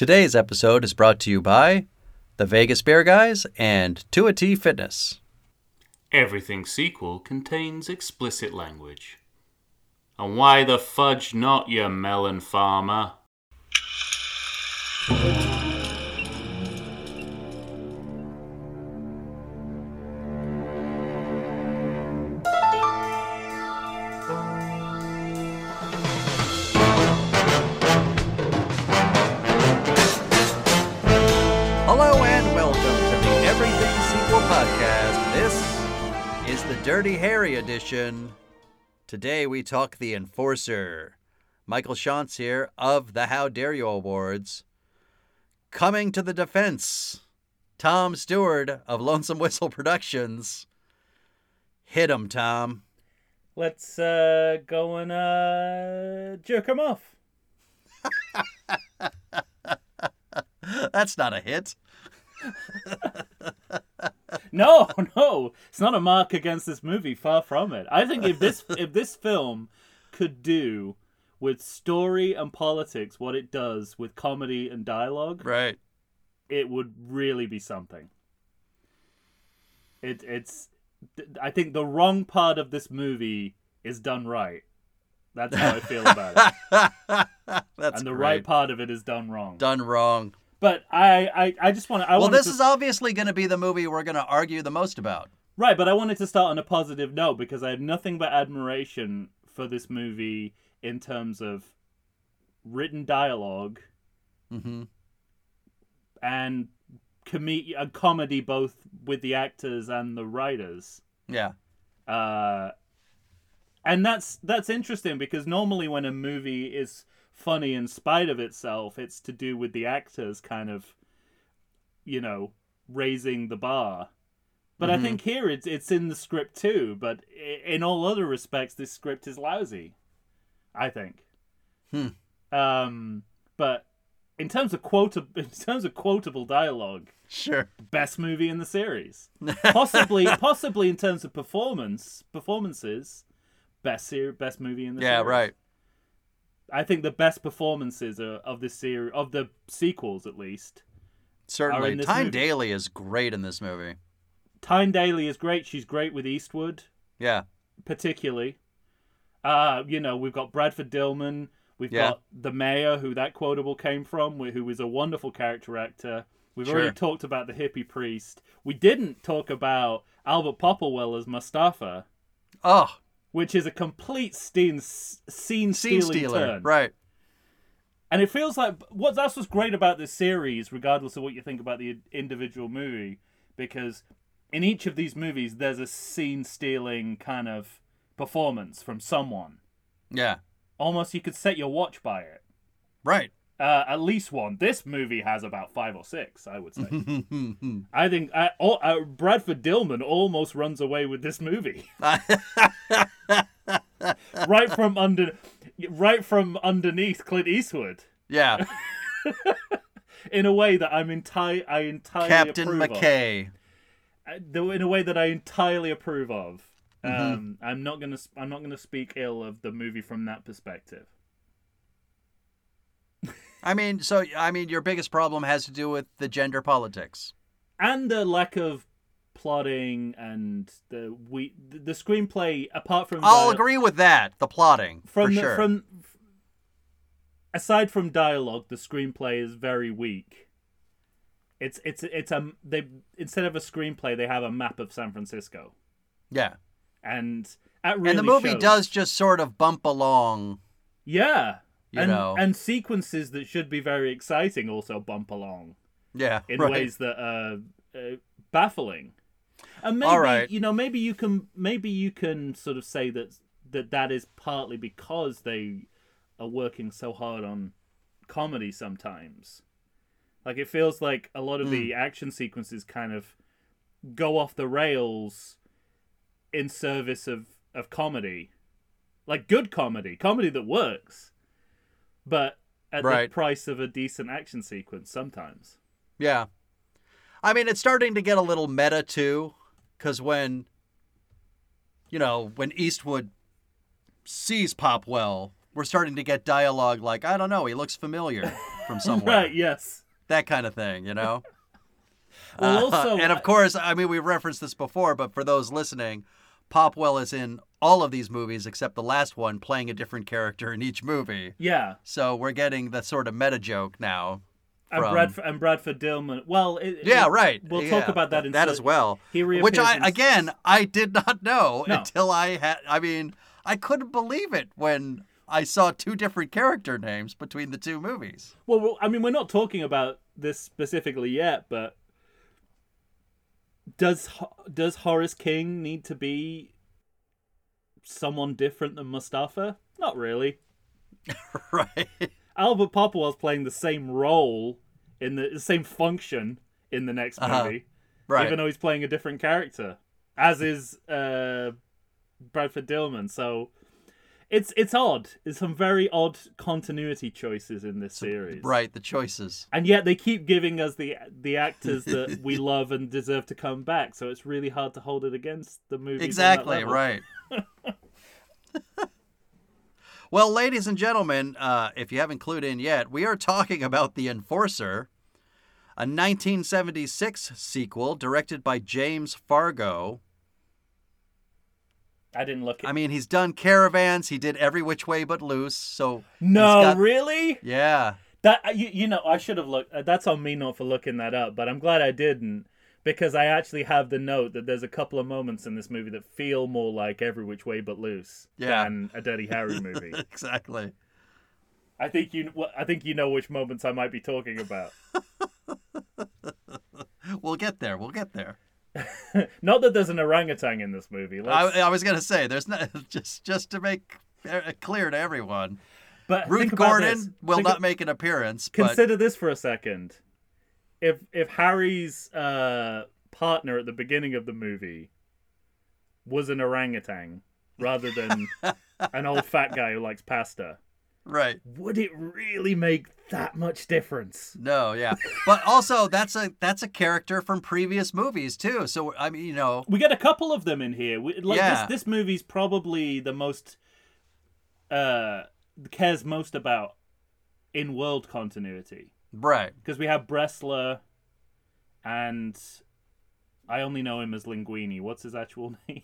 Today's episode is brought to you by the Vegas Beer Guys and 2T Fitness. Everything sequel contains explicit language. And why the fudge not, you melon farmer? Today we talk The Enforcer. Michael Shantz here of the How Dare You Awards. Coming to the defense, Tom Stewart of Lonesome Whistle Productions. Hit him, Tom. Let's uh, go and uh, jerk him off. That's not a hit. No, no, it's not a mark against this movie. Far from it. I think if this if this film could do with story and politics what it does with comedy and dialogue, Right. it would really be something. It it's I think the wrong part of this movie is done right. That's how I feel about it. That's and the great. right part of it is done wrong. Done wrong. But I I, I just want to I well, this to is obviously going to be the movie we're going to argue the most about. Right, but I wanted to start on a positive note because I have nothing but admiration for this movie in terms of written dialogue hmm and com- a comedy both with the actors and the writers. Yeah. Uh, and that's that's interesting because normally when a movie is funny in spite of itself, it's to do with the actors kind of, you know, raising the bar. But Mhm. I think here it's it's in the script too. But in all other respects, this script is lousy. I think. Hmm. Um, but in terms of quota, in terms of quotable dialogue, Sure. best movie in the series possibly possibly in terms of performance performances best ser- best movie in the yeah, series. Yeah, right. I think the best performances are, of this series of the sequels at least Certainly. Tyne movie. Daly is great in this movie. tyne daly is great she's great with eastwood Yeah. particularly uh you know we've got bradford dillman we've Yeah. got the mayor who that quotable came from wh- who is a wonderful character actor we've Sure. already talked about the hippie priest we didn't talk about albert popplewell as mustafa Oh, which is a complete scene scene stealing stealer. turn. Right. And it feels like what that's what's great about this series, regardless of what you think about the individual movie, because in each of these movies there's a scene stealing kind of performance from someone. Yeah. Almost you could set your watch by it. Right. Uh, at least one. This movie has about five or six, I would say. I think uh, oh, uh, Bradford Dillman almost runs away with this movie. right from under, right from underneath Clint Eastwood, yeah. in a way that I'm entire, I entirely Captain approve McKay. Of. Uh, the- In a way that I entirely approve of. Mm-hmm. Um, I'm not gonna, I'm not gonna speak ill of the movie from that perspective. I mean, so I mean, your biggest problem has to do with the gender politics. and the lack of plotting and the we the, the screenplay apart from I'll dia- agree with that. The plotting, from for the, sure. from aside from dialogue the screenplay is very weak it's it's it's a they instead of a screenplay they have a map of San Francisco yeah. and that really and the movie shows. does just sort of bump along. yeah You and know. and sequences that should be very exciting also bump along Yeah. in right. ways that are uh, baffling. And maybe right. you know, maybe you can maybe you can sort of say that that that is partly because they are working so hard on comedy sometimes. Like it feels like a lot of Hmm. the action sequences kind of go off the rails in service of of comedy. Like good comedy, comedy that works. But at Right. the price of a decent action sequence sometimes. Yeah. I mean, it's starting to get a little meta too, because when, you know, when Eastwood sees Popwell, we're starting to get dialogue like, I don't know, he looks familiar from somewhere. right. Yes. That kind of thing, you know? Well, Uh, also, and of course, I mean, we've referenced this before, but for those listening, Popwell is in all of these movies except the last one, playing a different character in each movie. yeah, So we're getting the sort of meta joke now. and from- Bradford and Bradford Dillman. Well, it, Yeah, it- right. We'll Yeah, talk about that in that as well. He Which I in- again I did not know No. until I had. I mean, I couldn't believe it when I saw two different character names between the two movies. Well, well, I mean, we're not talking about this specifically yet, but does does Horace King need to be someone different than Mustafa? Not really. right. Albert Popwell's playing the same role in the, the same function in the next Uh-huh. movie, Right. even though he's playing a different character, as is uh, Bradford Dillman. So it's it's odd. There's some very odd continuity choices in this series. right. The choices. and yet they keep giving us the the actors that we love and deserve to come back. So it's really hard to hold it against the movie. Exactly. Right. well, ladies and gentlemen, uh, if you haven't clued in yet, we are talking about The Enforcer, a 1976 sequel directed by James Fargo. I didn't look. At... I mean, he's done Caravans. He did Every Which Way But Loose. So no, got- really. yeah, That uh, you, you know, I should have looked. uh, That's on me not for looking that up, but I'm glad I didn't because I actually have the note that there's a couple of moments in this movie that feel more like Every Which Way But Loose Yeah. than a Dirty Harry movie. exactly. I think you, I think you know which moments I might be talking about. We'll get there. We'll get there. Not that there's an orangutan in this movie. Let's, I, I was gonna say there's not just just to make it clear to everyone. but Ruth Gordon will Think not of- make an appearance, but Consider this for a second. If if Harry's uh, partner at the beginning of the movie was an orangutan rather than an old fat guy who likes pasta, right. would it really make that much difference? No, yeah, but also that's a that's a character from previous movies too. So I mean, you know, We get a couple of them in here. We, like Yeah. this, this movie's probably the most uh cares most about in world continuity right? because we have Bressler and I only know him as Linguini. What's his actual name?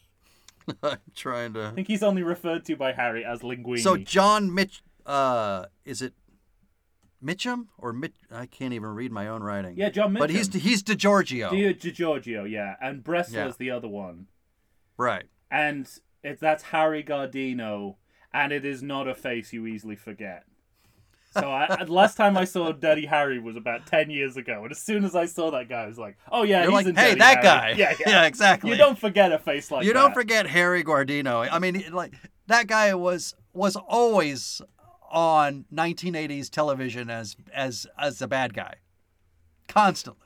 I'm trying to. I think he's only referred to by Harry as Linguini. So John Mitch, uh, is it Mitchum or Mitch? I can't even read my own writing. yeah, John Mitchum. but he's he's DiGiorgio, Di Giorgio, yeah, and Bressler's Yeah. the other one, right? and it, that's Harry Guardino, and it is not a face you easily forget. So I, last time I saw Dirty Harry was about ten years ago, and as soon as I saw that guy, I was like, "Oh yeah, You're he's like, in hey, Dirty that guy. Yeah, yeah, yeah, exactly. You don't forget a face like you that. don't forget Harry Guardino. I mean, like that guy was was always on 1980s television as as as a bad guy, constantly.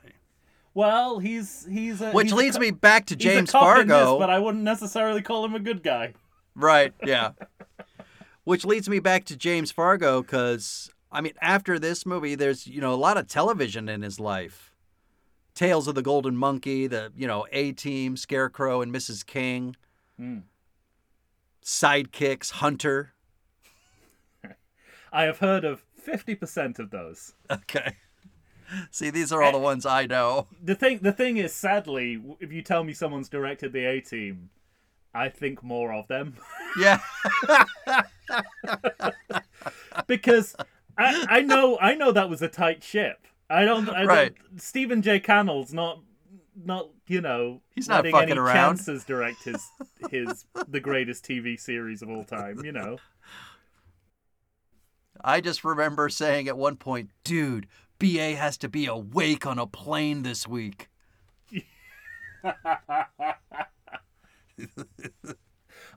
Well, he's he's a, Which he's leads co- me back to James Fargo. this, but I wouldn't necessarily call him a good guy. Right, yeah. Which leads me back to James Fargo because, I mean, after this movie, there's, you know, a lot of television in his life. Tales of the Golden Monkey, the, you know, A Team, Scarecrow, and Mrs. King. Hmm. Sidekicks, Hunter. I have heard of fifty percent of those. Okay. See, these are all the ones I know. the thing the thing is sadly if you tell me someone's directed the a team i think more of them Yeah. because I, I know i know that was a tight ship i don't i Right. don't stephen j cannell's not not you know He's not letting fucking any around. chances direct his his the greatest tv series of all time you know I just remember saying at one point, dude, BA has to be awake on a plane this week.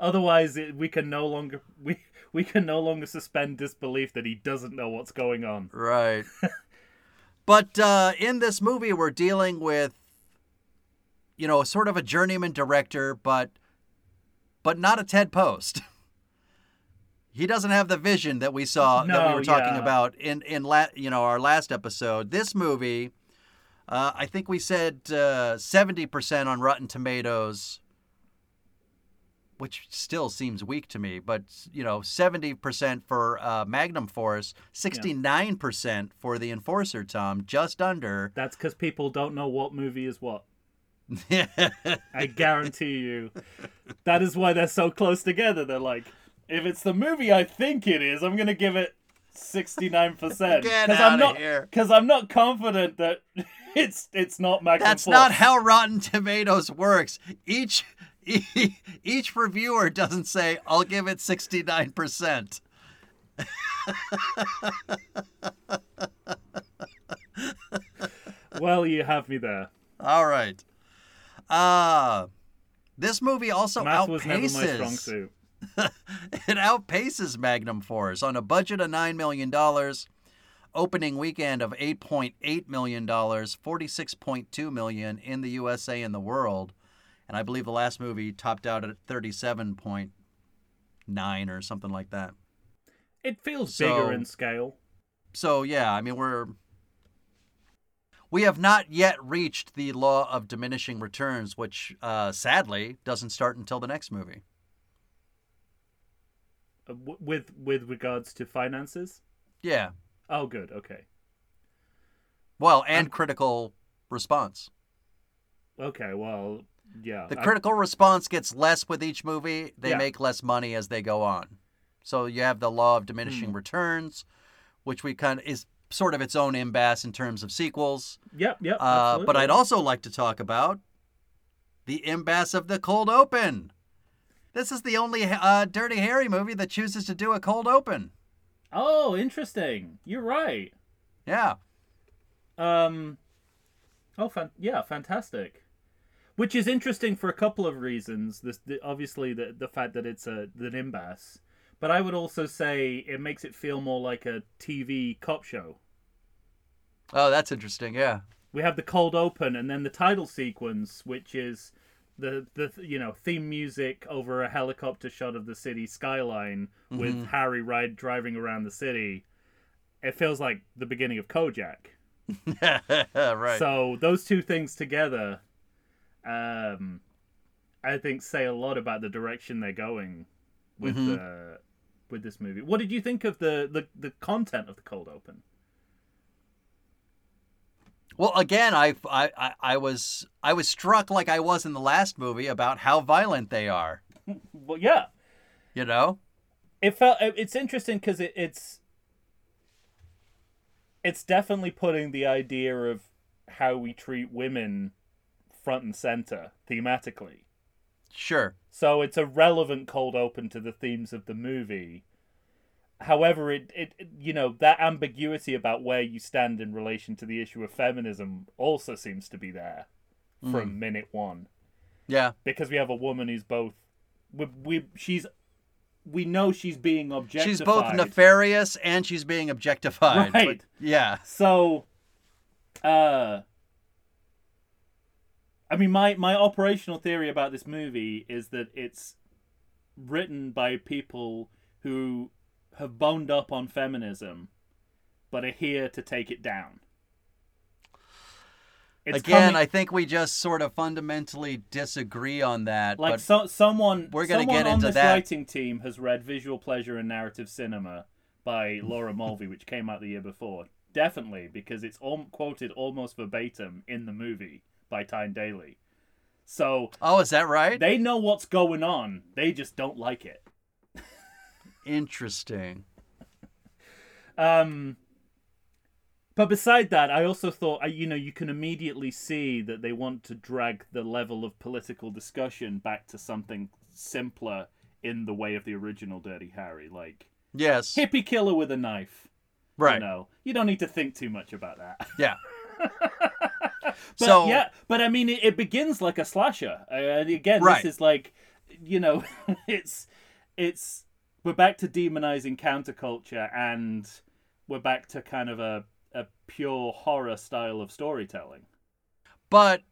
otherwise it, we can no longer we we can no longer suspend disbelief that he doesn't know what's going on Right. but uh, in this movie, we're dealing with, you know, sort of a journeyman director, but but not a Ted Post. he doesn't have the vision that we saw that we were talking yeah. about in in la- you know our last episode. This movie, uh, I think we said seventy percent on Rotten Tomatoes. which still seems weak to me, but you know, 70% for uh, Magnum Force, 69% for the Enforcer, Tom, just under. That's because people don't know what movie is what. I guarantee you. That is why they're so close together. They're like, if it's the movie I think it is, I'm gonna give it sixty nine percent Get because I'm not here. because I'm not confident that it's it's not Magnum That's Force. not how Rotten Tomatoes works. Each each reviewer doesn't say, "I'll give it 69%." Well, you have me there. All right. Uh this movie also Math outpaces was never my strong suit. it outpaces Magnum Force on a budget of $9 million, opening weekend of $8.8 million, 46.2 million in the USA and the world. And I believe the last movie topped out at 37.9 or something like that. It feels So- bigger in scale. So, yeah, I mean, we're. We have not yet reached the law of diminishing returns, which uh, sadly doesn't start until the next movie. With with regards to finances. Yeah. Oh, good. Okay. Well, and critical response. Okay. Well, yeah. The critical response gets less with each movie. They Yeah. make less money as they go on. So you have the law of diminishing Hmm. returns, which we kind of is sort of its own impasse in terms of sequels. Yep. Yep. Uh, but I'd also like to talk about the impasse of the cold open. This is the only uh, Dirty Harry movie that chooses to do a cold open. Oh, interesting. You're right. Yeah. Um. Oh, fan- yeah, fantastic. Which is interesting for a couple of reasons. This, the, obviously, the the fact that it's a an imbas, but I would also say it makes it feel more like a TV cop show. Oh, that's interesting. Yeah. We have the cold open and then the title sequence, which is the the you know theme music over a helicopter shot of the city skyline with Harry ride driving around the city. It feels like the beginning of Kojak. right. So those two things together, um, I think say a lot about the direction they're going with Mhm. uh, with this movie. What did you think of the, the the content of the cold open? Well, again, I, I, I, was I was struck like I was in the last movie about how violent they are. Well, yeah, You know? it felt it's interesting because it, it's it's definitely putting the idea of how we treat women front and center thematically. Sure. So it's a relevant cold open to the themes of the movie. However, it, it you know that ambiguity about where you stand in relation to the issue of feminism also seems to be there from minute one Yeah. because we have a woman who's both we, we she's we know she's being objectified. She's both nefarious and she's being objectified. but- Right. yeah. So, uh, I mean, my my operational theory about this movie is that it's written by people who have boned up on feminism, but are here to take it down. It's Again, coming- I think we just sort of fundamentally disagree on that. like but so, someone we're gonna get on into that. writing team has read Visual Pleasure and Narrative Cinema by Laura Mulvey, which came out the year before. Definitely, because it's all quoted almost verbatim in the movie by Tyne Daly. So oh, is that right? they know what's going on. They just don't like it. Interesting. Um, but beside that, I also thought, you know, you can immediately see that they want to drag the level of political discussion back to something simpler in the way of the original Dirty Harry, like Yes. hippie killer with a knife. right. You know, you don't need to think too much about that. Yeah. But so yeah, but I mean, it, it begins like a slasher. Uh, and again, Right. this is like, you know, it's it's we're back to demonizing counterculture, and we're back to kind of a a pure horror style of storytelling. but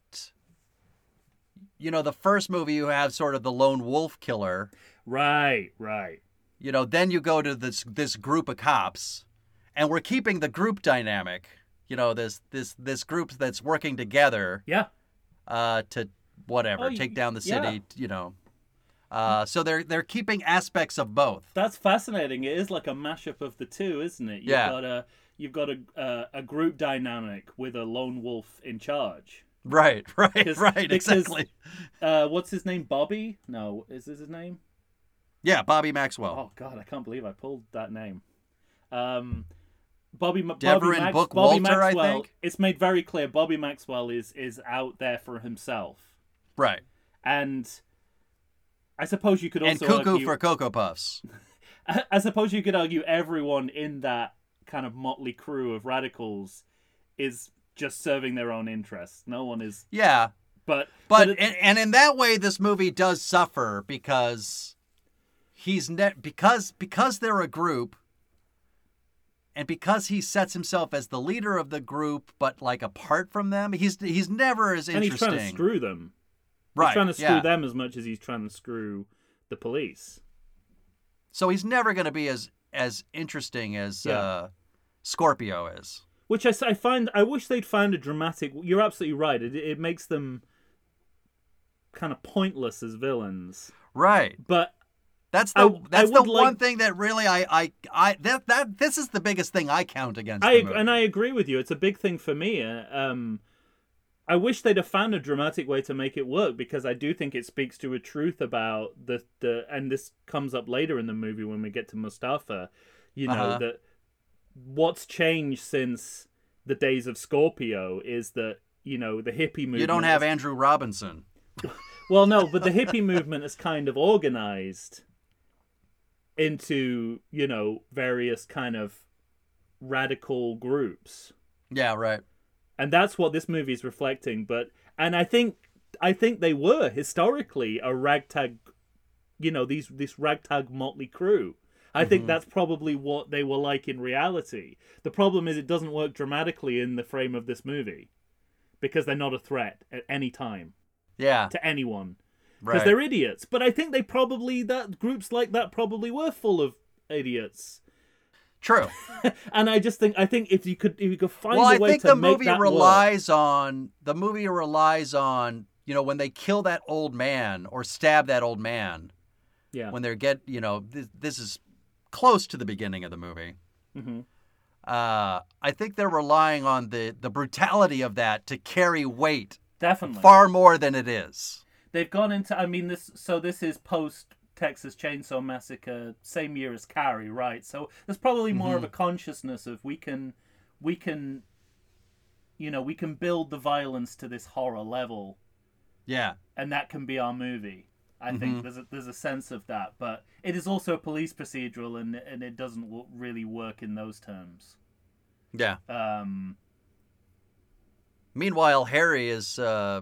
you know, the first movie you have sort of the lone wolf killer. Right, right. You know, then you go to this this group of cops, and we're keeping the group dynamic. You know, this this this group that's working together Yeah, uh, to whatever Oh, take down the yeah. city. You know, Uh, so they're they're keeping aspects of both. That's fascinating. It is like a mashup of the two, isn't it? You've Yeah. got a you've got a uh, a group dynamic with a lone wolf in charge. Right, right, right, because- exactly. Uh, what's his name? Bobby? No, is this his name? Yeah, Bobby Maxwell. Oh God, I can't believe I pulled that name. Um, Bobby, Bobby, Max- Book Bobby Walter, I Maxwell. think? It's made very clear Bobby Maxwell is is out there for himself, Right. and I suppose you could also And Cuckoo argue, for Cocoa Puffs. I suppose you could argue everyone in that kind of motley crew of radicals is just serving their own interests. No one is, Yeah, but but it- and, and in that way, this movie does suffer because he's ne- because because they're a group, and because he sets himself as the leader of the group, but like apart from them, he's he's never as interesting. and he's trying to screw them. Right? He's trying to screw yeah. them as much as he's trying to screw the police. So he's never going to be as as interesting as Yeah. uh, Scorpio is. Which I, I find, I wish they'd found a dramatic. You're absolutely right. It, it makes them kind of pointless as villains. Right. But That's the I that's the one like- thing that really I I I that that this is the biggest thing I count against. I the movie. and I agree with you. It's a big thing for me. Uh, Um, I wish they'd have found a dramatic way to make it work because I do think it speaks to a truth about the the and this comes up later in the movie when we get to Mustafa. You know Uh-huh. that what's changed since the days of Scorpio is that you know the hippie movement. you don't have is- Andrew Robinson. Well, no, but the hippie movement is kind of organized into, you know, various kind of radical groups. Yeah, right. And that's what this movie is reflecting, but and I think I think they were historically a ragtag you know, these this ragtag motley crew. I think mm-hmm. that's probably what they were like in reality. The problem is it doesn't work dramatically in the frame of this movie because they're not a threat at any time Yeah, to anyone because right. they're idiots. But I think they probably that groups like that probably were full of idiots. True. And I just think I think if you could if you could find well, a I way think to the make movie that work- relies on the movie relies on you know when they kill that old man or stab that old man yeah, when they get you know this, this is close to the beginning of the movie. hmm Uh, I think they're relying on the the brutality of that to carry weight definitely. far more than it is. They've gone into. I mean, this. So this is post Texas Chainsaw Massacre, same year as Carrie, right? So there's probably more Mm-hmm. of a consciousness of we can, we can, you know, we can build the violence to this horror level Yeah, and that can be our movie. I Mm-hmm. think there's a, there's a sense of that, but it is also a police procedural, and and it doesn't w- really work in those terms. yeah. Um, Meanwhile, Harry is uh,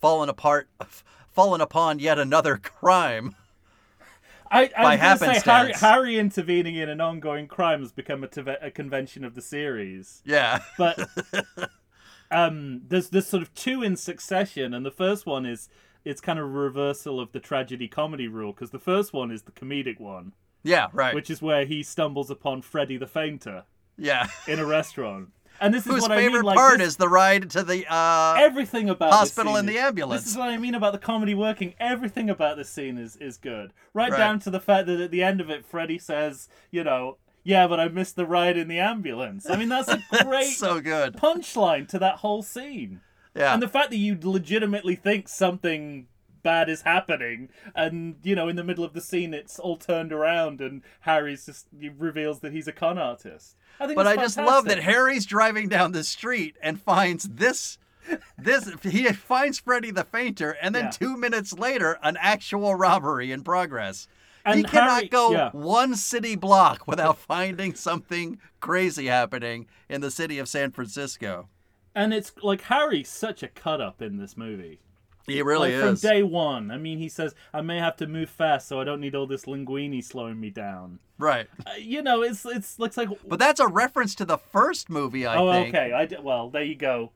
fallen apart, fallen upon yet another crime. I, I By to say Harry. Harry intervening in an ongoing crime has become a convention of the series. Yeah, but um there's there's sort of two in succession and the first one is it's kind of a reversal of the tragedy comedy rule because the first one is the comedic one yeah, right. which is where he stumbles upon Freddy the Fainter yeah, in a restaurant and this is whose what favorite I mean like part this- is the ride to the uh, everything about hospital and the ambulance. This is what I mean about the comedy working. Everything about this scene is is good, right, Right. down to the fact that at the end of it, Freddy says, you know, yeah, but I missed the ride in the ambulance. I mean, that's a great so good. punchline to that whole scene. Yeah, And the fact that you legitimately think something bad is happening, and you know, in the middle of the scene, it's all turned around, and Harry's just reveals that he's a con artist. I think, but I just love that. Harry's driving down the street and finds this. This he finds Freddy the Fainter, and then Yeah. two minutes later, an actual robbery in progress. he cannot Harry- go yeah. one city block without finding something crazy happening in the city of San Francisco. and it's like Harry's such a cut up in this movie. He really like, is. From day one. I mean, he says, I may have to move fast so I don't need all this linguini slowing me down. right. Uh, you know, it's it's looks like. But that's a reference to the first movie, I think. oh, think. okay. I d- well, there you go.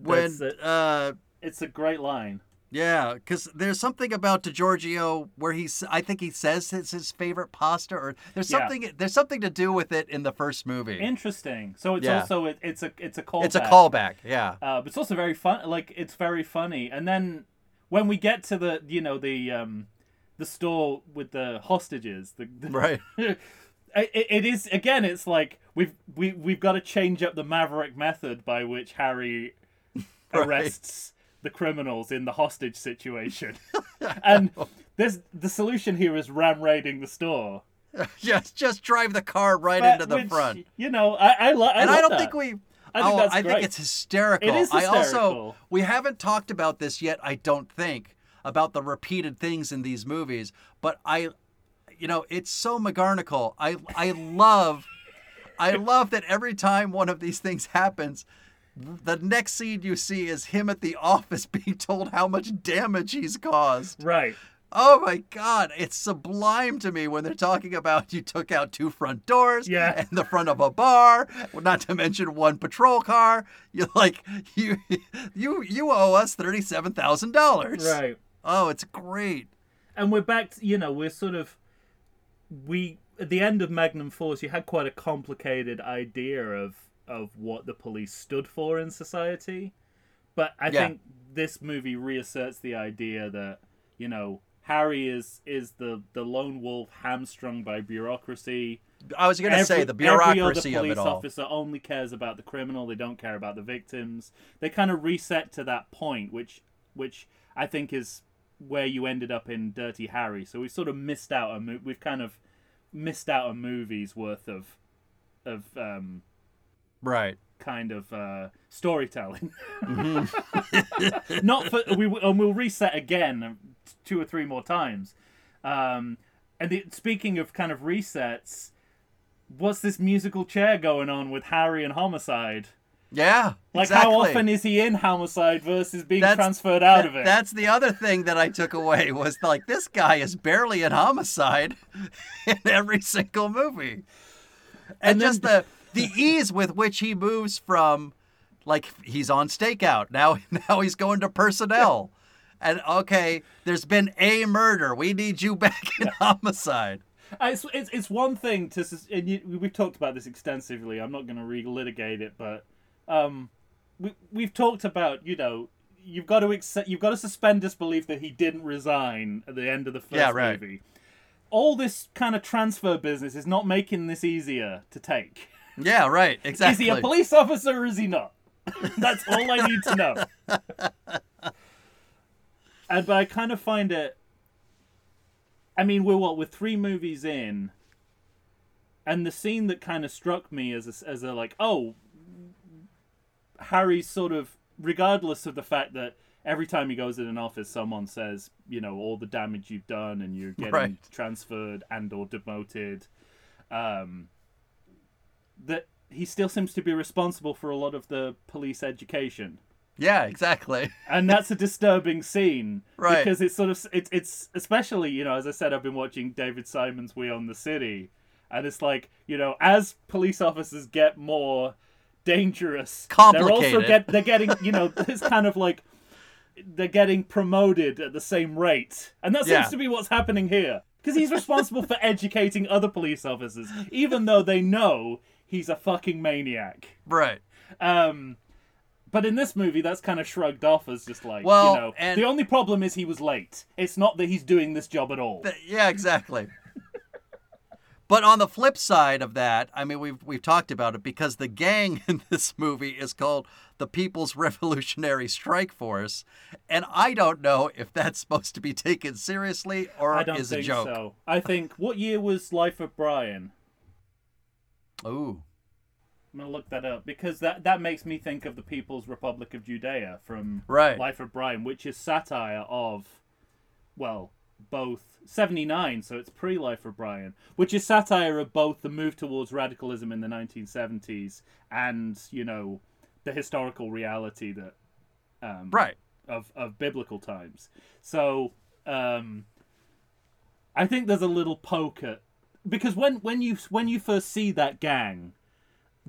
When, a- uh, it's a great line. yeah, because there's something about DiGiorgio where he's, I think he says it's his favorite pasta, or there's Yeah. something, there's something to do with it in the first movie. Interesting. So it's Yeah. also it, it's a it's a callback. it's a callback, yeah. Uh, but it's also very fun. Like it's very funny. And then when we get to the you know the um the store with the hostages. The, the Right. it, it is again. It's like we've we we've got to change up the maverick method by which Harry Right. arrests the criminals in the hostage situation, and there's the solution here is ram raiding the store. just just drive the car right But into the which, front. You know, I I, lo- I and I don't that. think we. Oh, I think oh, that's I great. think it's hysterical. It is I also hysterical. we haven't talked about this yet. I don't think about the repeated things in these movies, but I, you know, it's so McGarnacle. I I love, I love that every time one of these things happens. The next scene you see is him at the office being told how much damage he's caused. right. Oh my god, it's sublime to me when they're talking about you took out two front doors Yeah. and the front of a bar, not to mention one patrol car. You're like you you you owe us thirty-seven thousand dollars. Right. Oh, it's great. and we're back to, you know we're sort of we at the end of magnum force you had quite a complicated idea of of what the police stood for in society but i Yeah. think this movie reasserts the idea that you know harry is is the the lone wolf hamstrung by bureaucracy I was gonna say Every- the every other bureaucracy of police it all. officer only cares about the criminal. They don't care about the victims. They kind of reset to that point, which which I think is where you ended up in Dirty Harry. So we sort of missed out a mo- we've kind of missed out a movie's worth of of um, Right. kind of uh, storytelling. Mm-hmm. Not for we and we'll reset again two or three more times. Um, and the, speaking of kind of resets, what's this musical chair going on with Harry and Homicide? Yeah. Like exactly. how often is he in Homicide versus being That's- transferred out That- of it? That's the other thing that I took away was like this guy is barely in homicide in every single movie. And, And then- just the the ease with which he moves from like he's on stakeout. Now now he's going to personnel. And okay, there's been a murder. We need you back in homicide. Uh, It's, it's it's one thing to and you, we've talked about this extensively. I'm not going to relitigate it, but um, we we've talked about you know you've got to accept you've got to suspend disbelief that he didn't resign at the end of the first Yeah, right. movie. All this kind of transfer business is not making this easier to take. Yeah, right. Exactly. Is he a police officer or is he not? That's all I need to know. and but I kind of find it. I mean, we're what we're three movies in, and the scene that kind of struck me as a, as a like, oh, Harry's sort of regardless of the fact that every time he goes in an office, someone says, you know, all the damage you've done, and you're getting Right. transferred and or demoted. Um, that he still seems to be responsible for a lot of the police education yeah, exactly. and that's a disturbing scene Right. because it's sort of it's it's especially you know as I said I've been watching David Simon's We Own the City and it's like you know as police officers get more dangerous they're also Complicated. get they're getting you know it's kind of like they're getting promoted at the same rate and that seems Yeah. to be what's happening here because he's responsible for educating other police officers even though they know he's a fucking maniac Right. um, but in this movie, that's kind of shrugged off as just like, Well, you know, and- the only problem is he was late. It's not that he's doing this job at all. Yeah, exactly. but on the flip side of that, I mean, we've we've talked about it because the gang in this movie is called the People's Revolutionary Strike Force, and I don't know if that's supposed to be taken seriously or I don't is think a joke. so. I think what year was Life of Brian? Ooh, I'm gonna look that up because that that makes me think of the People's Republic of Judea from Right. Life of Brian, which is satire of, well, both 79, so it's pre Life of Brian, which is satire of both the move towards radicalism in the 1970s and you know the historical reality that um, right. of of biblical times. So um, I think there's a little poke at because when when you when you first see that gang,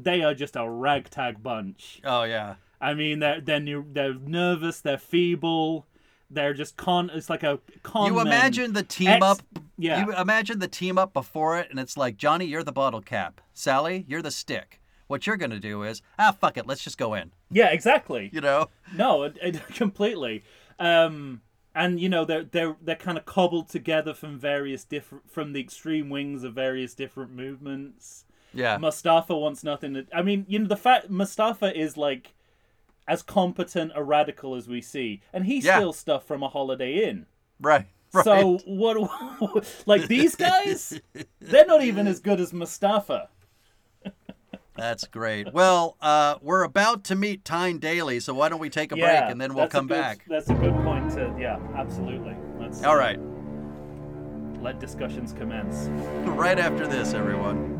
they are just a ragtag bunch. Oh yeah. I mean, they're they're new, they're nervous, they're feeble, they're just con. It's like a con. You imagine the team Ex- up. yeah. You imagine the team up before it, and it's like Johnny, you're the bottle cap. Sally, you're the stick. What you're gonna do is, ah, fuck it, let's just go in. Yeah, exactly. You know. No, it, it, completely. Um, and you know they're they're they're kind of cobbled together from various different from the extreme wings of various different movements. Yeah. Mustafa wants nothing to. I mean, you know, the fact Mustafa is like as competent a radical as we see, and he Yeah. steals stuff from a Holiday Inn. Right. Right. So what? like these guys, they're not even as good as Mustafa. That's great. Well, uh, we're about to meet Tyne Daly, so why don't we take a break and then we'll come good- back. That's a good point. To yeah, absolutely. Let's All right. let discussions commence. Right after this, everyone.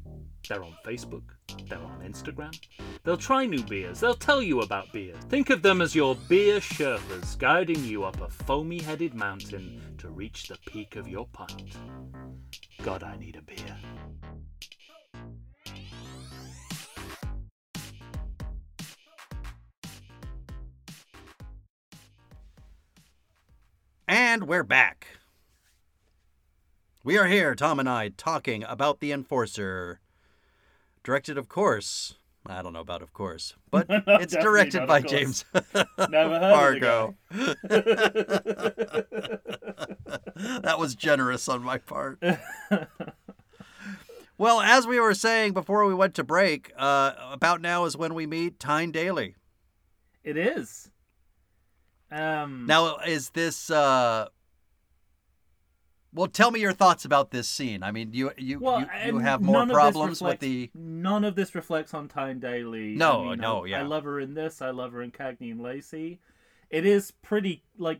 They're on Facebook, they're on Instagram. They'll try new beers, they'll tell you about beer. Think of them as your beer Sherpas guiding you up a foamy headed mountain to reach the peak of your pint. God, I need a beer. And we're back. We are here, Tom and I, talking about The Enforcer. Directed, of course. I don't know about of course, but it's directed by. James Never Fargo. that was generous on my part. well, as we were saying before we went to break, uh, about now is when we meet Tyne Daly. It is. Um, Now, is this? Uh... Well, tell me your thoughts about this scene. I mean, you you well, you, you have more problems with the. None of this reflects on Tyne Daly. No, I mean, no, I, yeah. I love her in this. I love her in Cagney and Lacey. It is pretty like,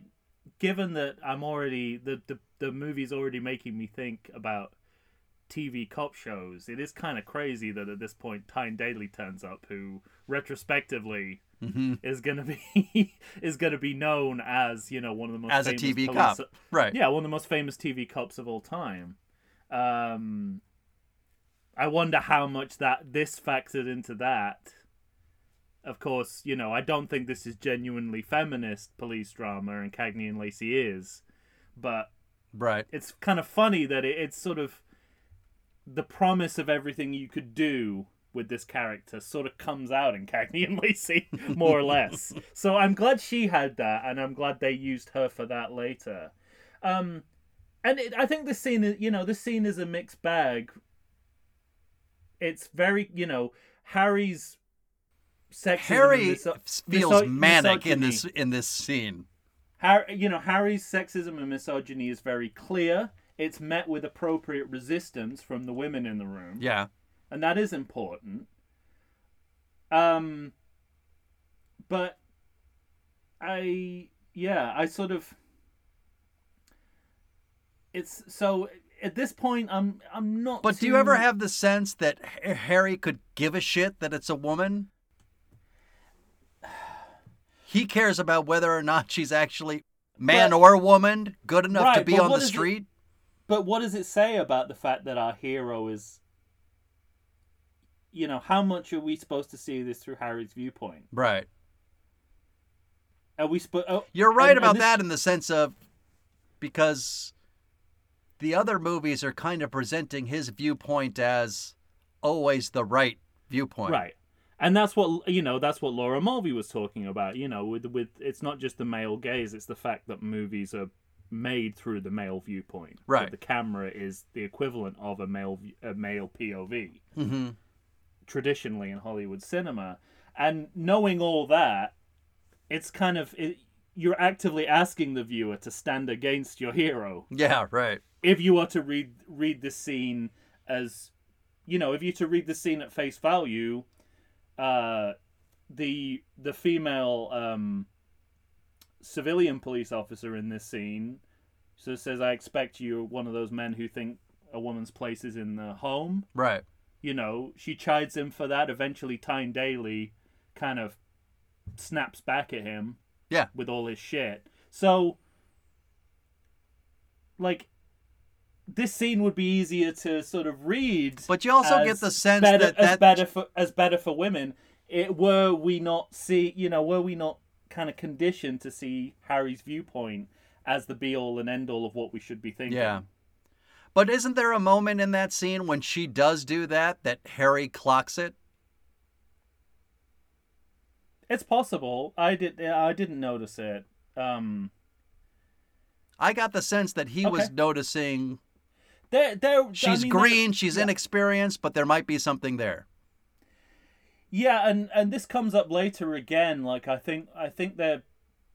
given that I'm already the the the movie's already making me think about TV cop shows. It is kind of crazy that at this point Tyne Daly turns up, who retrospectively Mhm. is gonna be is gonna be known as you know one of the most As a famous TV police- cop, right? yeah, one of the most famous TV cops of all time. Um, I wonder how much that this factored into that. Of course, you know, I don't think this is genuinely feminist police drama, and Cagney and Lacey is, but Right. it's kind of funny that it, it's sort of the promise of everything you could do with this character sort of comes out in Cagney and Lacey, more or less. so I'm glad she had that, and I'm glad they used her for that later. Um, and it, I think this scene, is, you know, this scene is a mixed bag. It's very, you know, Harry's sexism. Harry miso- feels miso- manic in this in this scene. Harry, you know, Harry's sexism and misogyny is very clear. It's met with appropriate resistance from the women in the room, Yeah. And that is important. Um, but I, yeah, I sort of. It's so at this point, I'm I'm not. But do you ever have the sense that Harry could give a shit that it's a woman? He cares about whether or not she's actually man But- or woman, good enough to be on the is it- street. But what does it say about the fact that our hero is? You know, how much are we supposed to see this through Harry's viewpoint? Right. Are we supposed? Oh, You're right and- and about this- that in the sense of because the other movies are kind of presenting his viewpoint as always the right viewpoint. Right. And that's what you know. That's what Laura Mulvey was talking about. You know, with with it's not just the male gaze; it's the fact that movies are made through the male viewpoint. Right. The camera is the equivalent of a male a male POV Mm-hmm. Traditionally in Hollywood cinema. And knowing all that, it's kind of it, you're actively asking the viewer to stand against your hero. Yeah, right. If you are to read read this scene as, you know, if you to read the scene at face value, uh, the the female um, civilian police officer in this scene so says, "I expect you're one of those men who think a woman's place is in the home." Right. You know, she chides him for that. Eventually, Tyne Daly kind of snaps back at him. Yeah. With all his shit. So, like, this scene would be easier to sort of read. But you also get the sense better, that as that better for as better for women. It were we not see, you know, were we not kind of conditioned to see Harry's viewpoint as the be all and end all of what we should be thinking? Yeah. But isn't there a moment in that scene when she does do that that Harry clocks it? It's possible. I did. I didn't notice it. Um, I got the sense that he was noticing there, there. I she's mean, there- green, she's yeah. inexperienced, but there might be something there. Yeah, and and this comes up later again. Like I think I think they're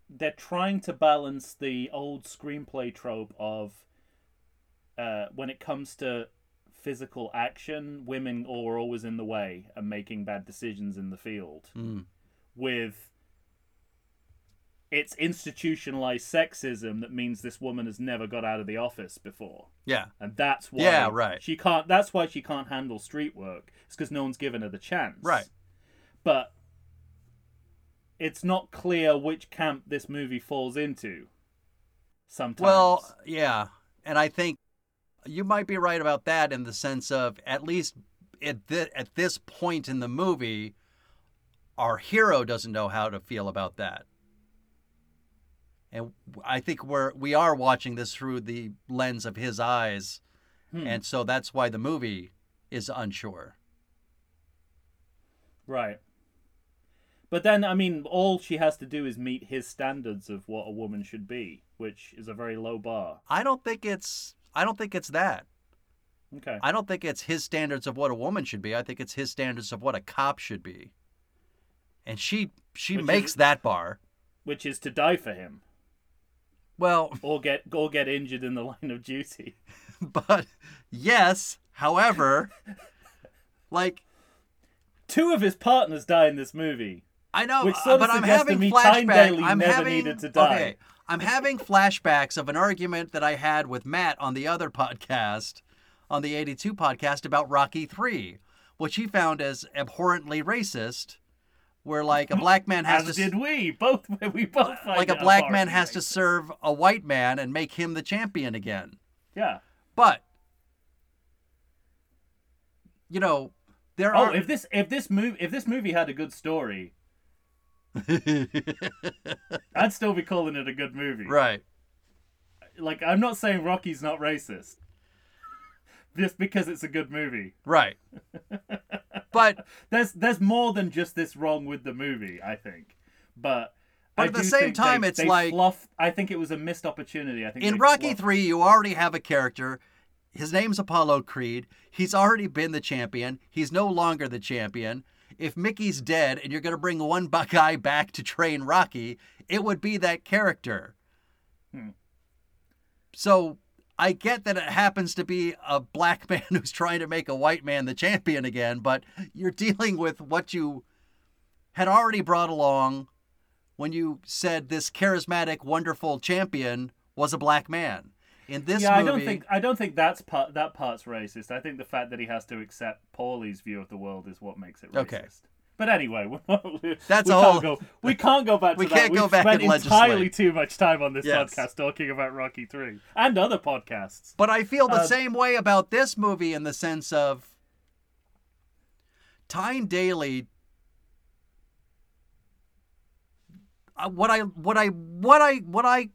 they're trying to balance the old screenplay trope of uh, when it comes to physical action, women are always in the way and making bad decisions in the field. Mm. With it's institutionalized sexism that means this woman has never got out of the office before. Yeah. and that's why Yeah, right. she can't that's why she can't handle street work it's because no one's given her the chance Right. but it's not clear which camp this movie falls into sometimes Well, yeah. And I think you might be right about that in the sense of at least at, thi- at this point in the movie, our hero doesn't know how to feel about that. And I think we're we are watching this through the lens of his eyes, Hmm. and so that's why the movie is unsure. right but then i mean all she has to do is meet his standards of what a woman should be which is a very low bar I don't think it's I don't think it's that. okay I don't think it's his standards of what a woman should be. I think it's his standards of what a cop should be. And she she Which is- makes that bar. which is to die for him Well, or get or get injured in the line of duty but yes, however, like two of his partners die in this movie I know, Which sort of but I'm suggests to having me Tyne flashbacks. Daly I'm never having, needed to die. Okay, I'm having flashbacks of an argument that I had with Matt on the other podcast, on the 82 podcast about Rocky 3, which he found as abhorrently racist, where like a black man has as to did we. Both we both like a black man has to serve a white man and make him the champion again. yeah. But you know, there are Oh, are if this if this movie if this movie had a good story, I'd still be calling it a good movie. right. Like I'm not saying Rocky's not racist. Just because it's a good movie. Right. But There's there's more than just this wrong with the movie, I think. But But I at the same time, they- it's they like- I think it was a missed opportunity. I think in Rocky fluffed- 3, you already have a character. His name's Apollo Creed. He's already been the champion. He's no longer the champion. If Mickey's dead and you're going to bring one Buckeye back to train Rocky, it would be that character. Hmm. So I get that it happens to be a black man who's trying to make a white man the champion again, but you're dealing with what you had already brought along when you said this charismatic, wonderful champion was a black man. In this yeah, movie, I don't think I don't think that's part that part's racist. I think the fact that he has to accept Paulie's view of the world is what makes it racist. Okay. But anyway, That's we a can't go. We can't go back to We that. can't go We've back spent and entirely legislate. too much time on this Yes. podcast talking about Rocky Three and other podcasts. But I feel the Uh, same way about this movie in the sense of Tyne Daly. uh, What I what I what I what I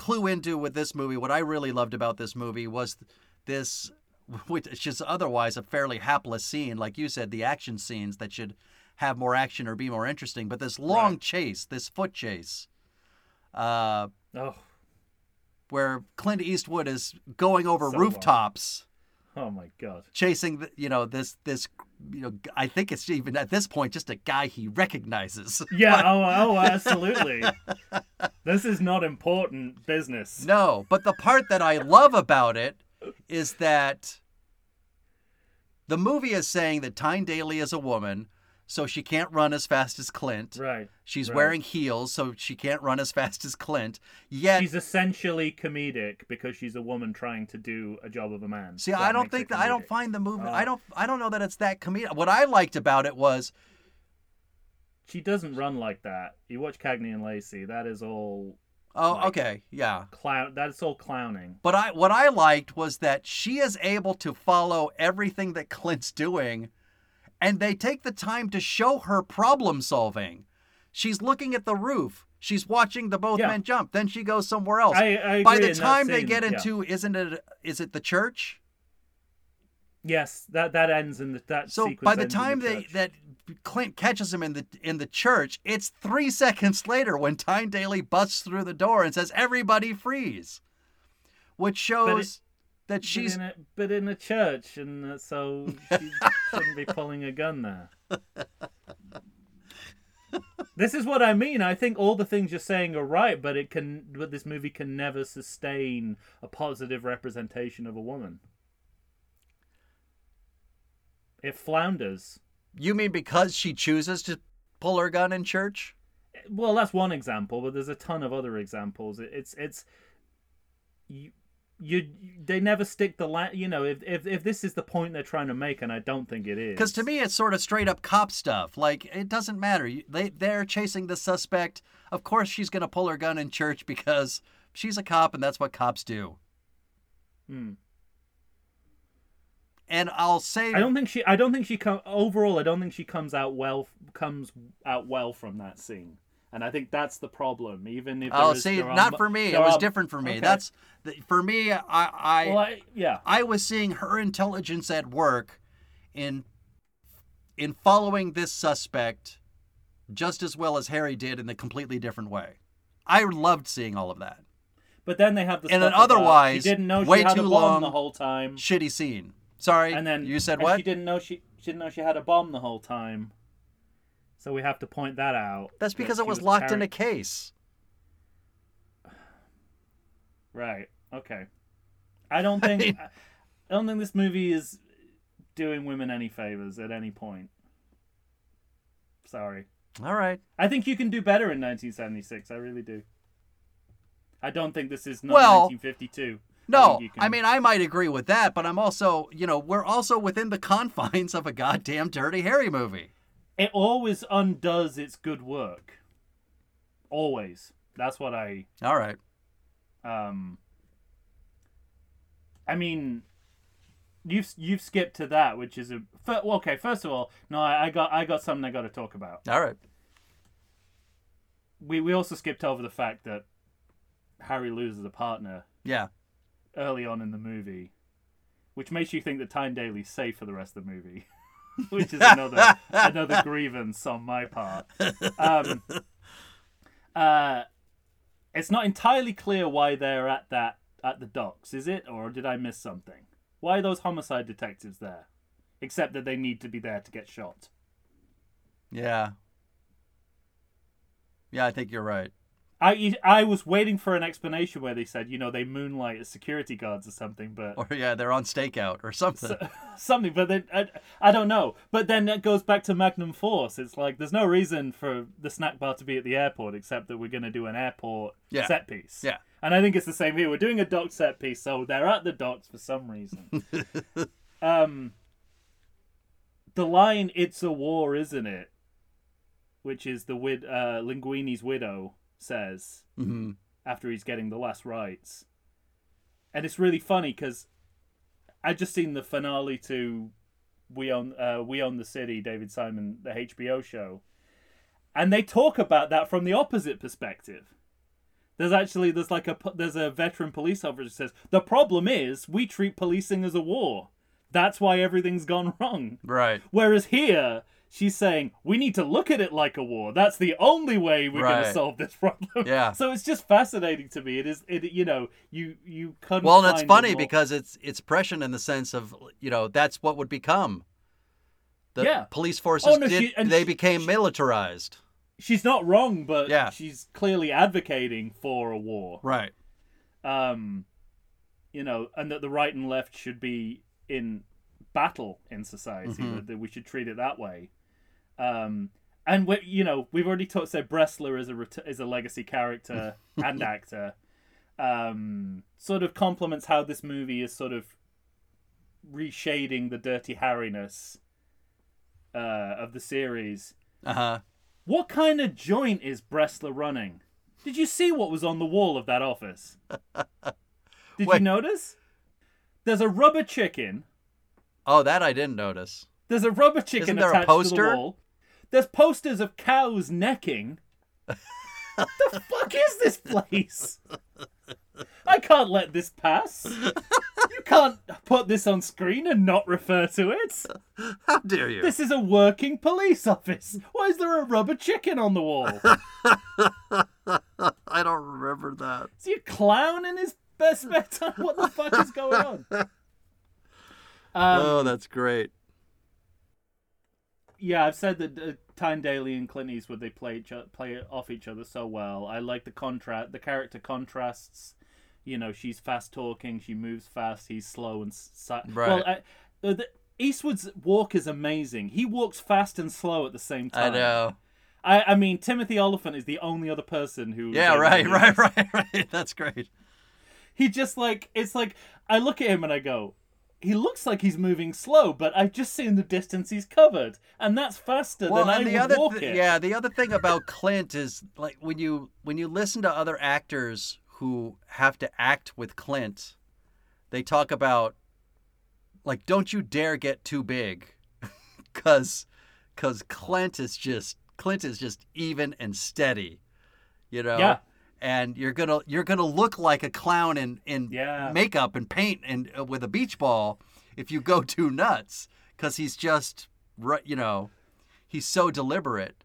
clue into with this movie, what I really loved about this movie was this, which is otherwise a fairly hapless scene, like you said, the action scenes that should have more action or be more interesting. But this long Right. chase, this foot chase, uh, Oh, where Clint Eastwood is going over So rooftops, Oh my god. chasing the, you know this this you know I think it's even at this point just a guy he recognizes. Yeah. oh, oh, absolutely. this is not important business. No, but the part that I love about it is that the movie is saying that Tyne Daly is a woman, so she can't run as fast as Clint. Right. She's right. wearing heels, so she can't run as fast as Clint. Yet, She's essentially comedic because she's a woman trying to do a job of a man. see, That I don't think that I don't find the movement. Oh. I uh. don't. I don't know that it's that comedic. What I liked about it was She doesn't run like that. You watch Cagney and Lacey. That is all oh, Like- okay, yeah. clown. That's all clowning. But I what I liked was that she is able to follow everything that Clint's doing and they take the time to show her problem solving. She's looking at the roof. She's watching the both Yeah. men jump. Then she goes somewhere else. I, I By the time they scene, get yeah. into isn't it is it the church? yes, that that ends in the that. So sequence by the time they that Clint catches him in the in the church, it's three seconds later when Tyne Daly busts through the door and says, "Everybody freeze," which shows that But in a, but in a church, and uh, so she shouldn't be pulling a gun there. this is what I mean. I think all the things you're saying are right, but it can, but this movie can never sustain a positive representation of a woman. It flounders. You mean because she chooses to pull her gun in church? Well, that's one example, but there's a ton of other examples. It's it's you. You, they never stick the la- you know if, if if this is the point they're trying to make and I don't think it is Because to me, it's sort of straight up cop stuff. Like it doesn't matter. You- They they're chasing the suspect. Of course, she's gonna pull her gun in church because she's a cop and that's what cops do. Hmm. And I'll say, I don't think she. I don't think she. Com- overall, I don't think she comes out well. Comes out well from that scene, and I think that's the problem. Even if there I'll is- say, there are not for me. It was are- different for me. okay. That's for me. I I, Well, I, yeah, I was seeing her intelligence at work in in following this suspect just as well as Harry did in a completely different way. I loved seeing all of that. but then they have the And then otherwise, didn't know she way too long, the whole time, Shitty scene. Sorry. and then you said what? She didn't know she. She didn't know she had a bomb the whole time. So we have to point that out. That's because she it was locked in a case. Right. Okay. I don't think. mean- I don't think this movie is doing women any favors at any point. Sorry. All right. I think you can do better in 1976. I really do. I don't think this is not Well, 1952. No, think you I mean I might agree with that, but I'm also, you know, we're also within the confines of a goddamn Dirty Harry movie. It always undoes its good work. Always. That's what I All right. um. I mean, you've you've skipped to that, which is a well, okay. First of all, no, I, I got I got something I got to talk about. All right. We we also skipped over the fact that Harry loses a partner Yeah. early on in the movie, which makes you think that Tyne Daly's safe for the rest of the movie, which is another another grievance on my part. Um, uh, it's not entirely clear why they're at that at the docks, is it, or did I miss something? Why are those homicide detectives there? Except that they need to be there to get shot. Yeah. Yeah, I think you're right. I I was waiting for an explanation where they said, you know, they moonlight as security guards or something, but Or yeah, they're on stakeout or something. something. But then I, I don't know. But then it goes back to Magnum Force. It's like there's no reason for the snack bar to be at the airport except that we're going to do an airport Yeah. set piece. Yeah. And I think it's the same here. We're doing a dock set piece, so they're at the docks for some reason. um, the line "It's a war, isn't it?" which is the wid uh, Linguini's widow says hmm after he's getting the last rites. And it's really funny because I just seen the finale to We Own uh, We Own the City, David Simon, the HBO show, and they talk about that from the opposite perspective. There's actually there's like a there's a veteran police officer who says the problem is we treat policing as a war. That's why everything's gone wrong. Right. Whereas here, she's saying we need to look at it like a war. That's the only way we're going to solve this problem. Yeah. So it's just fascinating to me. It is. It you know you you couldn't. Well, and it's funny because it's it's prescient in the sense of you know that's what would become. The Yeah. police forces Oh, no, did she- they she- became she- militarized. she's not wrong, but Yeah. she's clearly advocating for a war. Right. um, you know, and that the right and left should be in battle in society. Mhm. That, that we should treat it that way. Um, and we, you know, we've already talked. So Bressler is a ret- is a legacy character and actor. Um, sort of complements how this movie is sort of reshading the dirty Harryness uh, of the series. Uh huh. What kind of joint is Bressler running? Did you see what was on the wall of that office? Did Wait. you notice? There's a rubber chicken. Oh, that I didn't notice. There's a rubber chicken Isn't there a attached to the poster? wall. There's posters of cows necking. What the fuck is this place? I can't let this pass. You can't put this on screen and not refer to it. How dare you? This is a working police office. Why is there a rubber chicken on the wall? I don't remember that. Is he a clown in his best spare time? What the fuck is going on? Um, oh, that's great. Yeah, I've said that uh, Tyne Daly and Clint Eastwood they play each o- play off each other so well. I like the contrast, the character contrasts. You know, she's fast talking, she moves fast. He's slow and si- Right. Well, I, the, the, Eastwood's walk is amazing. He walks fast and slow at the same time. I know. I, I mean, Timothy Olyphant is the only other person who. Yeah, right, right, right, right. That's great. He just like it's like I look at him and I go, he looks like he's moving slow, but I've just seen the distance he's covered, and that's faster Well, than I and the would other walk thi- it. yeah, the other thing about Clint is like when you when you listen to other actors who have to act with Clint, they talk about like don't you dare get too big, cause cause Clint is just Clint is just even and steady, you know. Yeah. And you're gonna you're gonna look like a clown in in Yeah. makeup and paint and uh, with a beach ball if you go too nuts, because he's just you know, he's so deliberate.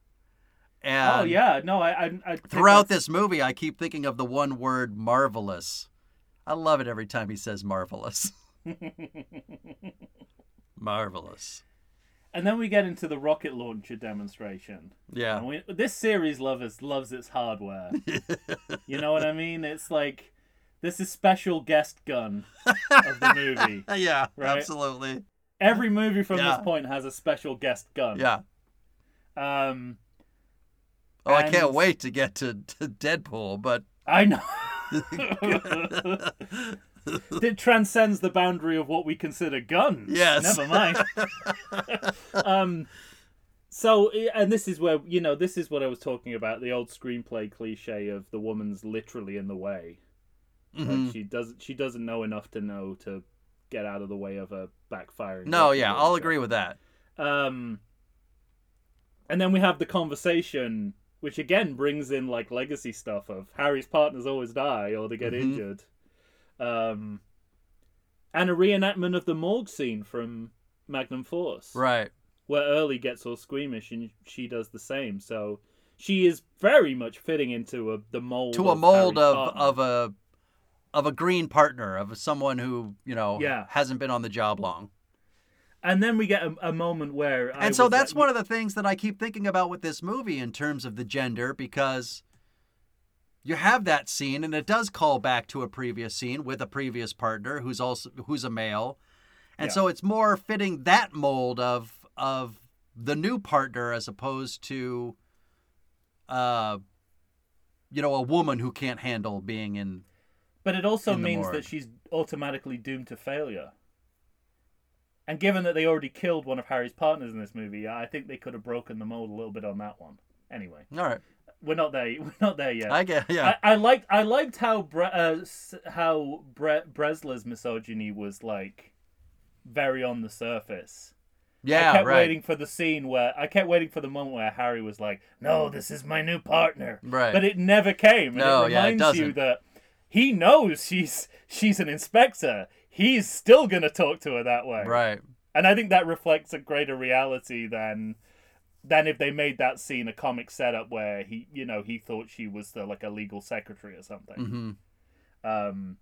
And Oh yeah, no, I, I, I throughout this movie, I keep thinking of the one word marvelous. I love it every time he says marvelous. marvelous. And then we get into the rocket launcher demonstration. Yeah. And we, this series loves loves its hardware. you know what I mean? It's like this is special guest gun of the movie. yeah, Right. absolutely. Every movie from Yeah. this point has a special guest gun. Yeah. Um, Oh, I can't wait to get to, to Deadpool, but I know. it transcends the boundary of what we consider guns. Yes. Never mind. um, so, and this is where you know this is what I was talking about the old screenplay cliche of the woman's literally in the way. Like, Mhm. she doesn't she doesn't know enough to know to get out of the way of a backfiring. no, yeah, I'll agree with that. Um, and then we have the conversation, which again brings in like legacy stuff of Harry's partners always die or they get Mhm. injured. Um, and a reenactment of the morgue scene from Magnum Force, Right. where Early gets all squeamish and she does the same. So she is very much fitting into a, the mold To a of mold Harry's of, of a of a green partner, of someone who, you know, Yeah. hasn't been on the job long. And then we get a, a moment where, I and so that's one of the things that I keep thinking about with this movie in terms of the gender because you have that scene and it does call back to a previous scene with a previous partner who's also who's a male. And Yeah. so it's more fitting that mold of of the new partner as opposed to uh you know a woman who can't handle being in But it also means that she's automatically doomed to failure. And given that they already killed one of Harry's partners in this movie, I think they could have broken the mold a little bit on that one. Anyway, All right. We're not there. We're not there yet. I get yeah. I, I liked I liked how Bre- uh, how Bre- Bressler's misogyny was like very on the surface. yeah, I kept right. waiting for the scene where I kept waiting for the moment where Harry was like, "No, this is my new partner." Right. But it never came. And No, it yeah, it reminds you doesn't. that he knows she's she's an inspector. He's still gonna talk to her that way. right. And I think that reflects a greater reality than than if they made that scene a comic setup where he, you know, he thought she was the like a legal secretary or something. hmm Um,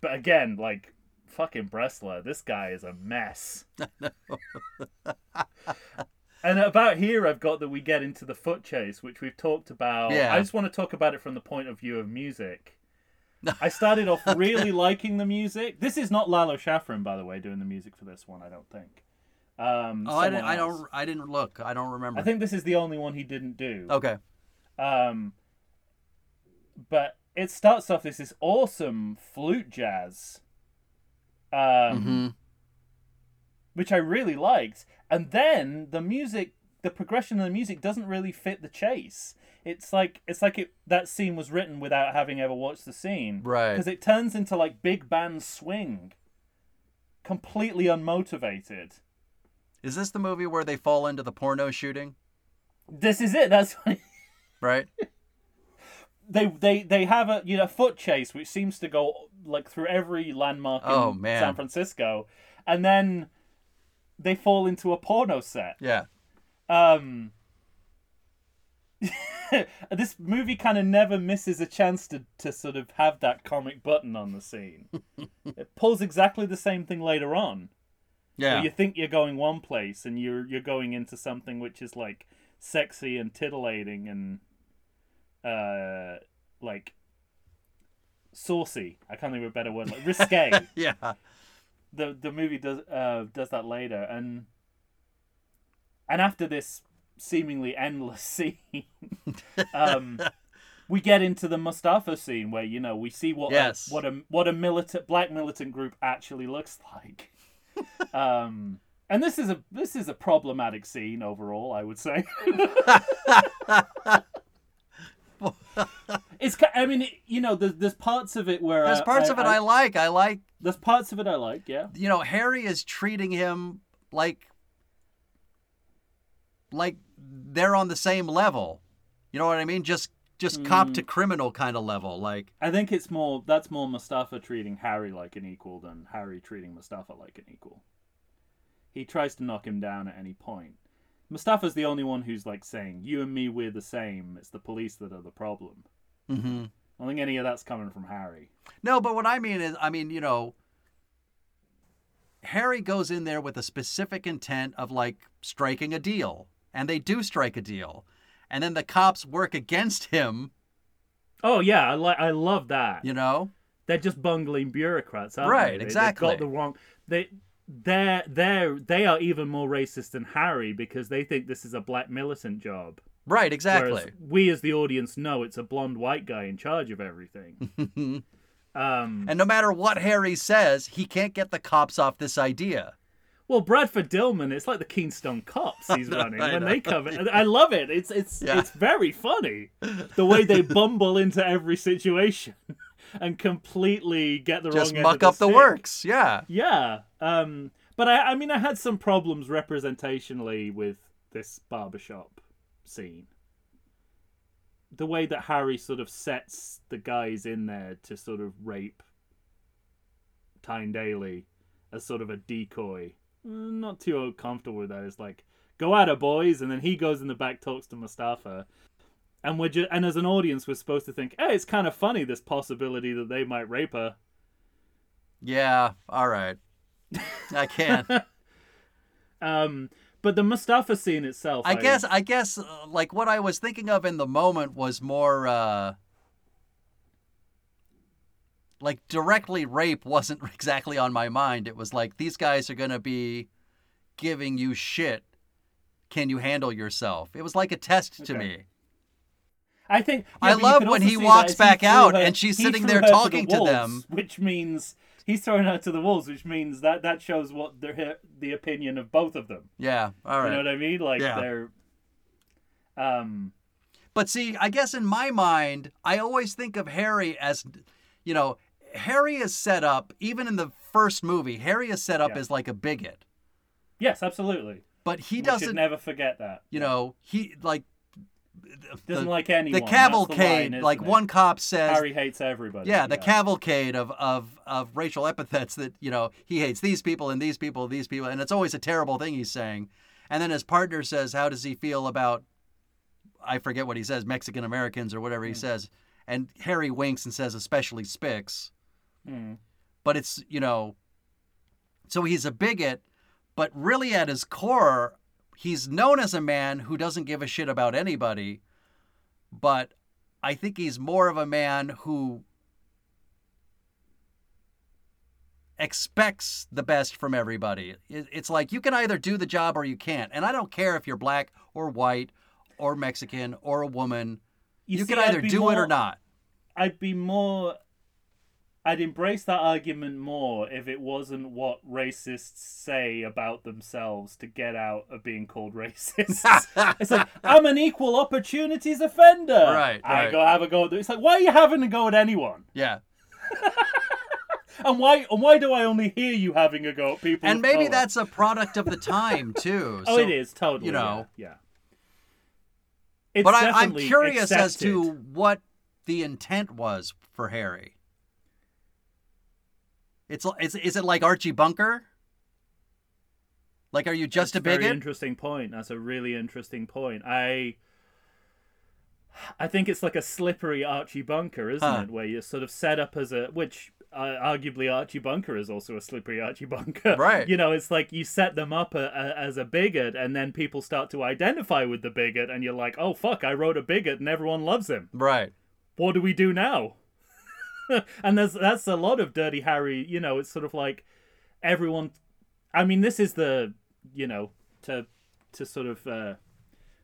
but again, like fucking Bressler, this guy is a mess. and about here, I've got that we get into the foot chase, which we've talked about. Yeah. I just want to talk about it from the point of view of music. I started off really liking the music. This is not Lalo Schifrin, by the way, doing the music for this one. I don't think. Um, Oh, I didn't. I don't. I didn't look. I don't remember. I think this is the only one he didn't do. Okay. Um, but it starts off as this awesome flute jazz, um, hmm which I really liked. And then the music, the progression of the music doesn't really fit the chase. It's like it's like it that scene was written without having ever watched the scene, Right. Because it turns into like big band swing, completely unmotivated. Is this the movie where they fall into the porno shooting? This is it. That's what Right. they they they have a you know foot chase which seems to go like through every landmark in Oh, man. San Francisco, and then they fall into a porno set. yeah. Um, this movie kind of never misses a chance to to sort of have that comic button on the scene. it pulls exactly the same thing later on. Yeah. You think you're going one place and you're you're going into something which is like sexy and titillating and uh like saucy. I can't think of a better word like risque. yeah. the the movie does uh does that later and and after this seemingly endless scene um we get into the Mustafa scene where you know we see what Yes. a, what a what a militant black militant group actually looks like um and this is a this is a problematic scene overall I would say it's I mean it, you know there's, there's parts of it where There's parts of it I like. I like. there's parts of it I like yeah You know, Harry is treating him like like they're on the same level. You know what I mean? Just just cop Hmm. to criminal kind of level. Like I think it's more that's more Mustafa treating Harry like an equal than Harry treating Mustafa like an equal. He tries to knock him down at any point. Mustafa's the only one who's like saying, "You and me, we're the same. It's the police that are the problem." hmm I don't think any of that's coming from Harry. No, but what I mean is, I mean, you know, Harry goes in there with a specific intent of like striking a deal, and they do strike a deal, and then the cops work against him. Oh yeah, I like I love that. You know, They're just bungling bureaucrats, aren't Right, they? They- exactly. They've got the wrong. They they're they're they are even more racist than Harry because they think this is a black militant job. right? Exactly. Whereas we as the audience know it's a blonde white guy in charge of everything. um, and no matter what Harry says, he can't get the cops off this idea. Well, Bradford Dillman, it's like the Keystone Cops he's running I when they come in. I love it. It's it's Yeah. it's very funny the way they bumble into every situation and completely get the Just wrong end muck of the up the works. Yeah. Yeah. Um, but I, I mean, I had some problems representationally with this barbershop scene. The way that Harry sort of sets the guys in there to sort of rape Tyne Daly as sort of a decoy. Mm, Not too comfortable with that. It's like, go at her, boys, and then he goes in the back, talks to Mustafa. And we're just, and as an audience, we're supposed to think, hey, it's kind of funny this possibility that they might rape her. Yeah. All right. I can't. Um, but the Mustafa scene itself, I guess I guess uh, like what I was thinking of in the moment was more uh like directly rape wasn't exactly on my mind. It was like these guys are going to be giving you shit. Can you handle yourself? It was like a test to me. I think I yeah, you love when he walks back threw out her- and she's sitting there her to the talking to them. which means he's throwing her to the wolves, which means that that shows what the the opinion of both of them. Yeah, all You know what I mean? Like Yeah. they're, um, But see, I guess in my mind, I always think of Harry as, you know, Harry is set up, even in the first movie, Harry is set up Yeah. as like a bigot. yes, absolutely. But he we doesn't, should never forget that. you know, he like. Doesn't the, like anyone. the That's the cavalcade, line, like it? one cop says, Harry hates everybody. yeah, the cavalcade of, of, of racial epithets that, you know, he hates these people and these people, and these people, and it's always a terrible thing he's saying. And then his partner says, How does he feel about, I forget what he says, Mexican Americans or whatever he hmm. says. And Harry winks and says, Especially Spicks. Mm. But it's, you know, so he's a bigot, but really at his core, he's known as a man who doesn't give a shit about anybody. But I think he's more of a man who expects the best from everybody. It's like you can either do the job or you can't. And I don't care if you're black or white or Mexican or a woman. You, see, can either do it or not. I'd be more. I'd embrace that argument more if it wasn't what racists say about themselves to get out of being called racist. it's like I'm an equal opportunities offender. Right, I right. go have a go. At it's like why are you having a go at anyone? Yeah. And why? And why do I only hear you having a go at people? And maybe colour? that's a product of the time too. Oh, So- it is totally. you know. yeah. yeah. It's But I, I'm definitely curious as to what the intent was for Harry. It's is, is it like Archie Bunker? Like, are you just That's a bigot? Very interesting point. That's a really interesting point. I I think it's like a slippery Archie Bunker, isn't Huh. it? Where you're sort of set up as a which uh, arguably Archie Bunker is also a slippery Archie Bunker. Right. You know, it's like you set them up a, a, as a bigot, and then people start to identify with the bigot, and you're like, oh fuck, I wrote a bigot, and everyone loves him. Right. What do we do now? and there's that's a lot of Dirty Harry. You know, it's sort of like everyone. I mean, this is the you know to to sort of uh,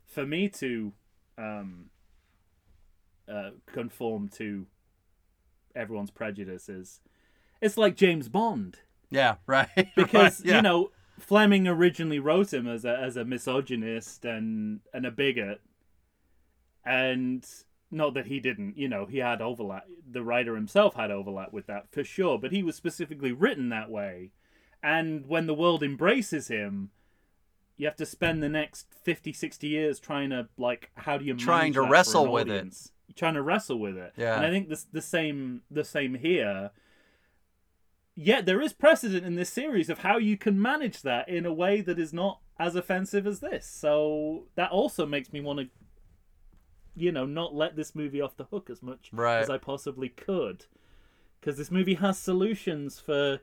for me to um, uh, conform to everyone's prejudices. It's like James Bond Yeah. Right. because Right, yeah. you know Fleming originally wrote him as a as a misogynist and and a bigot, and not that he didn't. You know, he had overlap. The writer himself had overlap with that for sure, but he was specifically written that way. And when the world embraces him, you have to spend the next 50, 60 years trying to like, how do you Trying manage to wrestle with it. Trying to wrestle with it. Yeah. And I think this the same the same here yet there is precedent in this series of how you can manage that in a way that is not as offensive as this. So that also makes me want to, you know, not let this movie off the hook as much Right. as I possibly could, because this movie has solutions for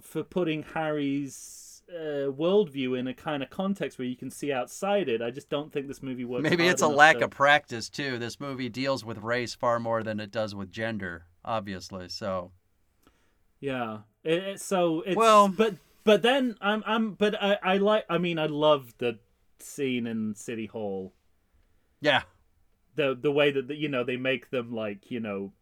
for putting Harry's uh, worldview in a kind of context where you can see outside it. I just don't think this movie works. Maybe it's a lack to- of practice too. This movie deals with race far more than it does with gender, obviously. So Yeah. It, it- so it's Well- but but then I'm I'm but I I like I mean I love the scene in City Hall. yeah, The the way that the, you know they make them like, you know,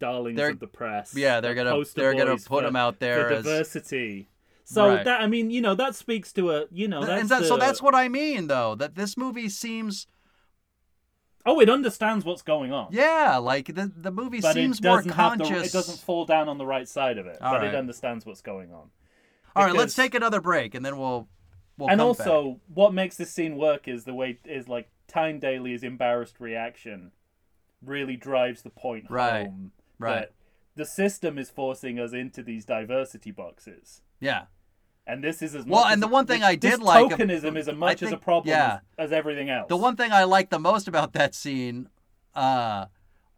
darlings They're- of the press. yeah, they're gonna they're gonna put for- them out there for as diversity. So Right. that I mean, you know, that speaks to a you know, that's and that, so that's what I mean though. That this movie seems Oh, it understands what's going on. yeah, like the the movie But seems more doesn't the, conscious. it doesn't fall down on the right side of it, All but right. it understands what's going on. All right, let's take another break and then we'll we'll and also, back. what makes this scene work is the way is like Tyne Daly's embarrassed reaction really drives the point Right, home right. that the system is forcing us into these diversity boxes. yeah. And this is as Well, and the one thing I this did like tokenism is as I much as a problem yeah. as, as everything else. The one thing I like the most about that scene, uh,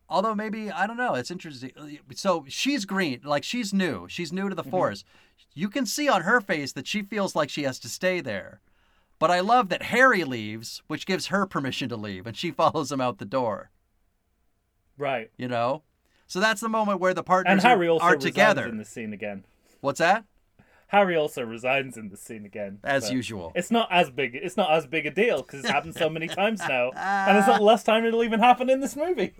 although maybe I don't know, it's interesting. So she's green, like she's new. She's new to Mm-hmm. the force. You can see on her face that she feels like she has to stay there. But I love that Harry leaves, which gives her permission to leave, and she follows him out the door. right? You know, so that's the moment where the partners And Harry are, also are resigns together. in the scene again. What's that? Harry also resigns in the scene again, As usual. It's not as big. It's not as big a deal because it's happened so many times now, and it's not the last time it'll even happen in this movie.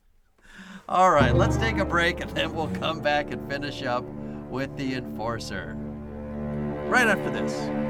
All right, let's take a break and then we'll come back and finish up with the enforcer. Right after this.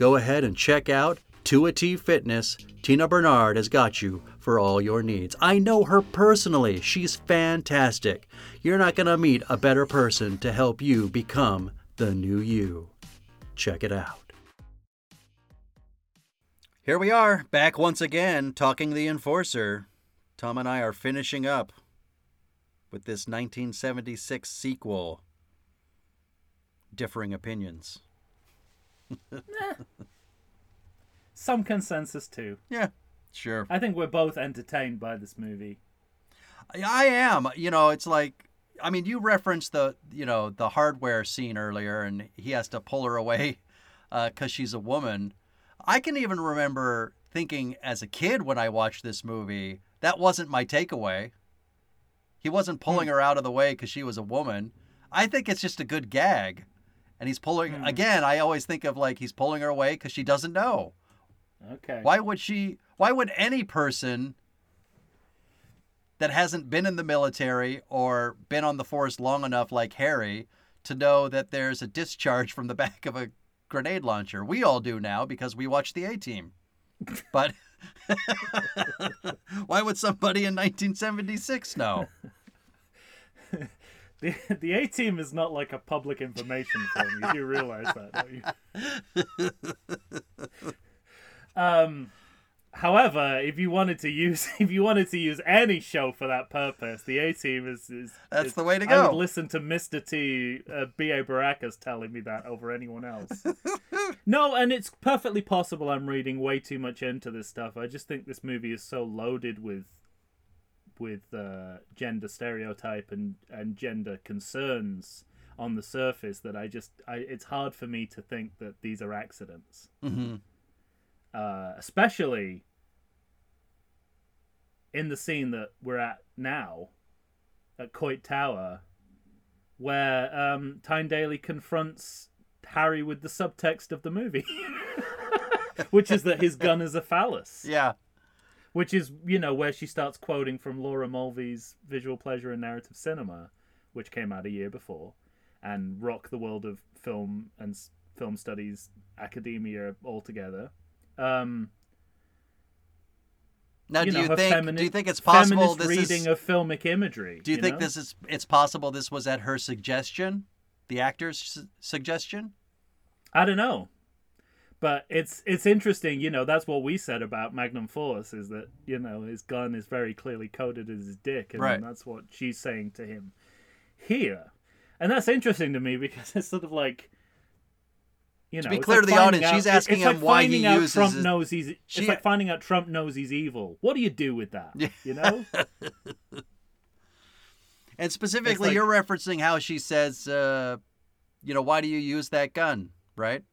Go ahead and check out 2A Fitness. Tina Bernard has got you for all your needs. I know her personally. She's fantastic. You're not going to meet a better person to help you become the new you. Check it out. Here we are, back once again, talking the Enforcer. Tom and I are finishing up with this 1976 sequel. Differing opinions. Some consensus too. Yeah, sure. I think we're both entertained by this movie. I am. You know, it's like I mean, you referenced the you know the hardware scene earlier, and he has to pull her away because uh, she's a woman. I can even remember thinking as a kid when I watched this movie that wasn't my takeaway. He wasn't pulling Hmm. her out of the way because she was a woman. I think it's just a good gag, and he's pulling Hmm. again. I always think of like he's pulling her away because she doesn't know. Okay. Why would she? Why would any person that hasn't been in the military or been on the force long enough, like Harry, to know that there's a discharge from the back of a grenade launcher? We all do now because we watch the A Team. But why would somebody in 1976 know? The the A team is not like a public information film. You do realize that, don't you? um, however, if you wanted to use if you wanted to use any show for that purpose, the A team is, is That's is- the way to go. I would listen to Mister T, uh, B A Baracus telling me that over anyone else. no, and it's perfectly possible I'm reading way too much into this stuff. I just think this movie is so loaded with with uh, gender stereotype and, and gender concerns on the surface that I just I, it's hard for me to think that these are accidents, hmm uh, especially in the scene that we're at now at Coit Tower, where um, Tyne Daly confronts Harry with the subtext of the movie, which is that his gun is a phallus. Yeah. Which is you know where she starts quoting from Laura Mulvey's Visual Pleasure and Narrative Cinema, which came out a year before, and rock the world of film and film studies academia altogether. Um, Now, you do know, you think? femini- do you think it's possible this reading is? of filmic imagery? Do you, think know? this is? It's possible this was at her suggestion, the actor's su- suggestion. I don't know. But it's it's interesting, you know. That's what we said about Magnum Force is that you know his gun is very clearly coded as his dick, and Right. that's what she's saying to him here, and that's interesting to me because it's sort of like, you know, be clear like to the audience, she's asking like him why he finding out uses Trump his- knows he's. She- It's like finding out Trump knows he's evil. What do you do with that? Yeah. You know, And specifically, like- you're referencing how she says, uh, you know, why do you use that gun, right?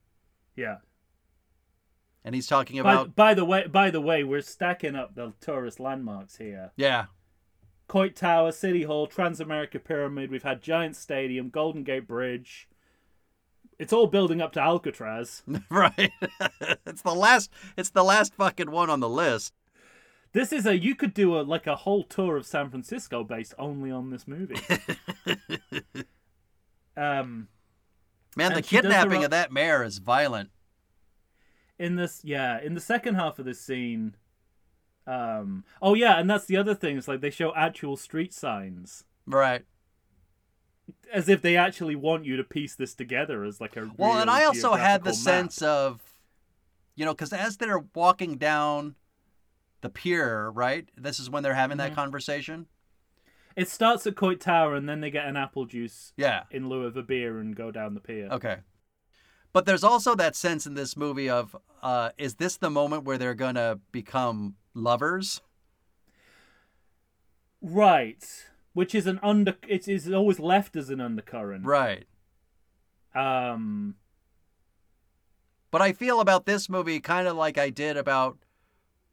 yeah. And he's talking about, by the way, by the way, we're stacking up the tourist landmarks here. yeah, Coit Tower, City Hall, Transamerica Pyramid. We've had Giant Stadium, Golden Gate Bridge. It's all building up to Alcatraz. right. it's the last. It's the last fucking one on the list. This is a you could do a like a whole tour of San Francisco based only on this movie. um, Man, the does the kidnapping of that mayor is violent. In this, yeah, in the second half of this scene, um, oh yeah, and that's the other thing. It's like they show actual street signs Right. as if they actually want you to piece this together as like a Well, real and I also had the map. sense of, you know, because as they're walking down the pier, right? This is when they're having Mm-hmm. that conversation. It starts at Coit Tower, and then they get an apple juice Yeah. in lieu of a beer and go down the pier. Okay. But there's also that sense in this movie of, uh, is this the moment where they're gonna become lovers? right, which is an under. It is always left as an undercurrent. Right. Um. But I feel about this movie kind of like I did about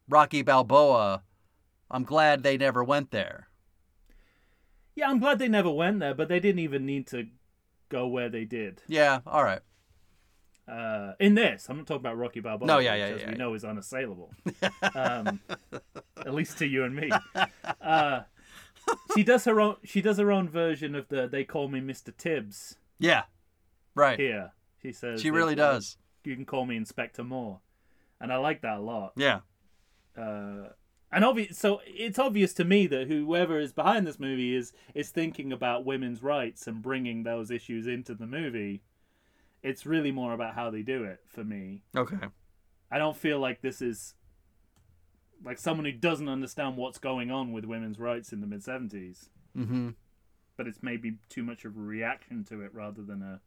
Rocky Balboa. I'm glad they never went there. Yeah, I'm glad they never went there, but they didn't even need to go where they did. Yeah, all right. Uh, in this, I'm not talking about Rocky Balboa. No, yeah, which, yeah, as yeah, we know is unassailable. um, at least to you and me. Uh, she does her own. She does her own version of the "They Call Me Mr. Tibbs." Yeah. Right. Here, she says She really "They does. You can call me Inspector Moore, and I like that a lot. Yeah. uh, and obvious. So it's obvious to me that whoever is behind this movie is is thinking about women's rights and bringing those issues into the movie. It's really more about how they do it for me. Okay. I don't feel like this is like someone who doesn't understand what's going on with women's rights in the mid seventies, Mm-hmm. but it's maybe too much of a reaction to it rather than a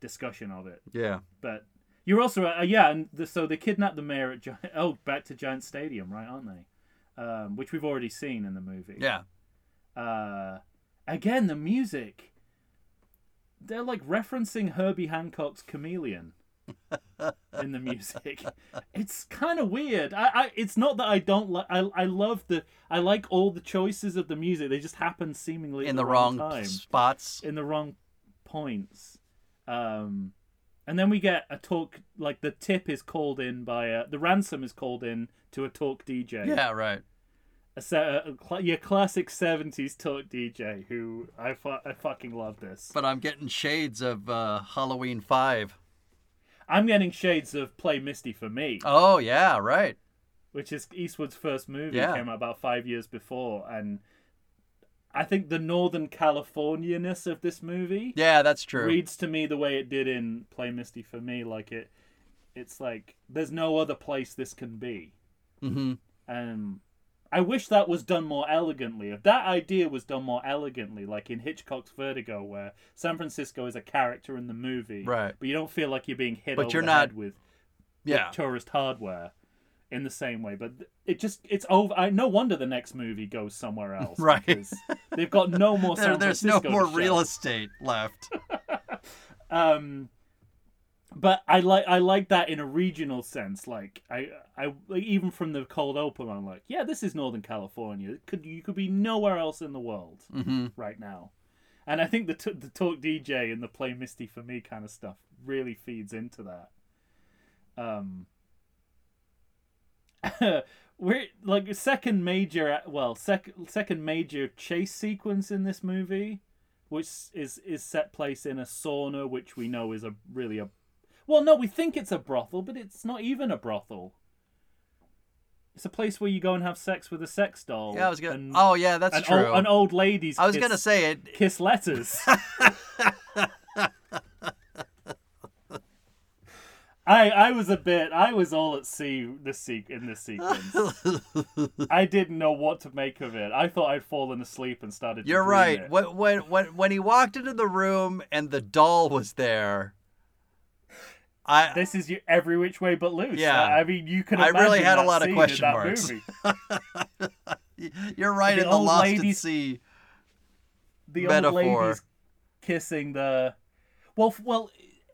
discussion of it. Yeah. But you're also uh, yeah, and the, so they kidnapped the mayor at Gi- oh back to Giant Stadium, right? Aren't they? Um, which we've already seen in the movie. Yeah. Uh, again, the music. They're like referencing Herbie Hancock's Chameleon in the music. It's kind of weird. I, I, it's not that I don't like. I, I love the. I like all the choices of the music. They just happen seemingly In the wrong time spots. in the wrong points. Um, and then we get a talk like the tip is called in by a, the ransom is called in to a talk DJ. Yeah. Right. A, a, your classic seventies talk DJ who I fu- I fucking love this. But I'm getting shades of uh, Halloween Five. I'm getting shades of Play Misty for me, Oh yeah. Right. which is Eastwood's first movie. Yeah. Came out about five years before, and I think the Northern California-ness of this movie Yeah, that's true. reads to me the way it did in Play Misty for me. Like it, it's like there's no other place this can be. mm-hmm. Um, I wish that was done more elegantly. If that idea was done more elegantly, like in Hitchcock's Vertigo, where San Francisco is a character in the movie, Right. But you don't feel like you're being hit But over you're the not- head with, with Yeah. tourist hardware in the same way. But it just it's over. I no wonder the next movie goes somewhere else, Right. They've got no more. There, there's no more real estate left. um but I like I like that in a regional sense. Like I I like, even from the cold open, I'm like, yeah, this is Northern California. It could you could be nowhere else in the world mm-hmm. right now, and I think the t- the talk DJ and the play Misty for me kind of stuff really feeds into that. Um, we're like second major well sec- second major chase sequence in this movie which is is set place in a sauna which we know is a really a well no we think it's a brothel but it's not even a brothel it's a place where you go and have sex with a sex doll Yeah, I was gonna. and, oh yeah, that's and true. Old, and old ladies I was kiss, gonna say it. kiss letters I, I was a bit I was all at sea this se- in this sequence. I didn't know what to make of it. I thought I'd fallen asleep and started. You're right. it. When when when he walked into the room and the doll was there, I This is your every which way but loose. Yeah. I mean, you can. I really had a lot of question marks. you're right The in the lost ladies- at sea. The Metaphor. old ladies kissing the. Well, well,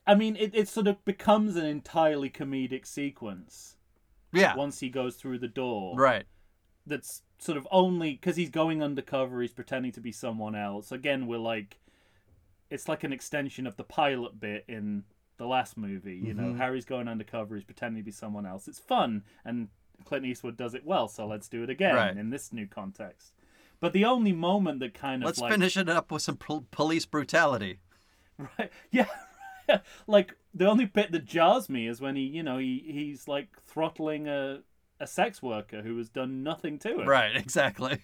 I mean, it, it sort of becomes an entirely comedic sequence Yeah. once he goes through the door. Right. that's sort of only because he's going undercover he's pretending to be someone else again we're like it's like an extension of the pilot bit in the last movie you know Mhm. harry's going undercover he's pretending to be someone else it's fun and clint eastwood does it well so let's do it again Right. in this new context but the only moment that kind of Let's like finish it up with some pol- police brutality. Right. Yeah. like the only bit that jars me is when he, you know, he he's like throttling a a sex worker who has done nothing to him. Right. Exactly.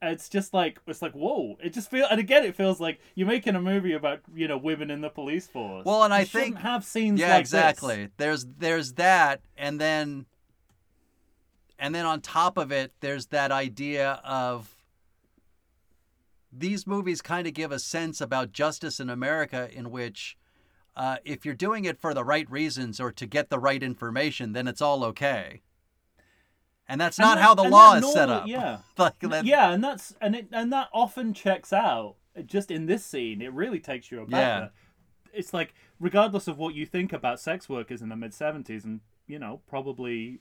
It's just like it's like whoa. It just feel and again it feels like you're making a movie about you know women in the police force. Well, and I You shouldn't think- have scenes Yeah. like exactly. There's there's that, and then and then on top of it, there's that idea of these movies kind of give a sense about justice in America in which uh, if you're doing it for the right reasons or to get the right information, then it's all okay. And that's And not that- how the law is set up. Yeah. like that, yeah, and that's and it and that often checks out. Just in this scene, it really takes you aback. Yeah. It's like regardless of what you think about sex workers in the mid '70s, and you know probably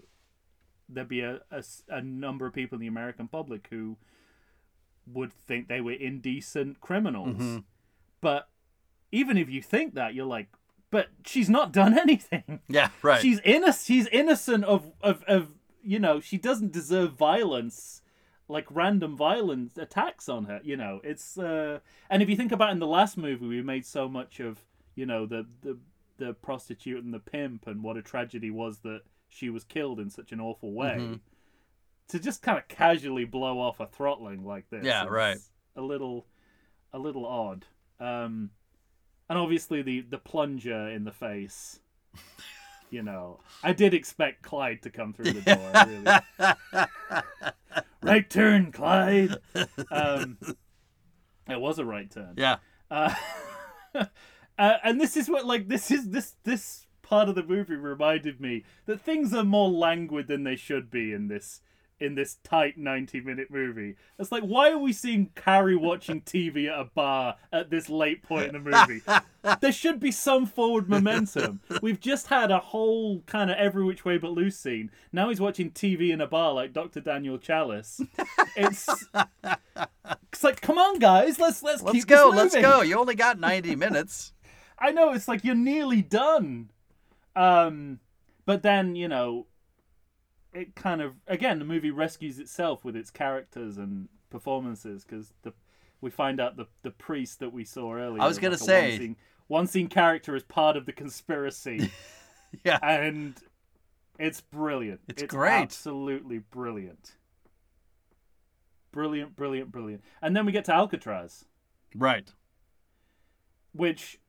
there'd be a a number of people in the American public who would think they were indecent criminals. Mhm. But even if you think that, you're like, but she's not done anything. yeah, right. She's innocent. She's innocent of, of of you know. She doesn't deserve violence, like random violence attacks on her. You know, it's uh. And if you think about in the last movie, we made so much of you know the the the prostitute and the pimp and what a tragedy was that she was killed in such an awful way. Mhm. To just kind of casually blow off a throttling like this. Yeah, right. A little, a little odd. Um, and obviously the the plunger in the face. You know, I did expect Clyde to come through the door. Really. right turn, Clyde. Um, it was a right turn. yeah, Uh, uh, and this is what like this is this this part of the movie reminded me that things are more languid than they should be in this in this tight 90 minute movie. It's like why are we seeing Harry watching TV at a bar at this late point in the movie? there should be some forward momentum. We've just had a whole kind of every which way but loose scene. Now he's watching TV in a bar like Dr. Daniel Chalice. It's it's like come on guys, let's let's let's keep go, let's go. You only got ninety minutes. I know it's like you're nearly done. Um, but then you know, it kind of again the movie rescues itself with its characters and performances because the we find out the the priest that we saw earlier. I was gonna like say- one scene, one scene character is part of the conspiracy, Yeah, and it's brilliant. It's great. absolutely brilliant. Brilliant, brilliant, brilliant. And then we get to Alcatraz. right. which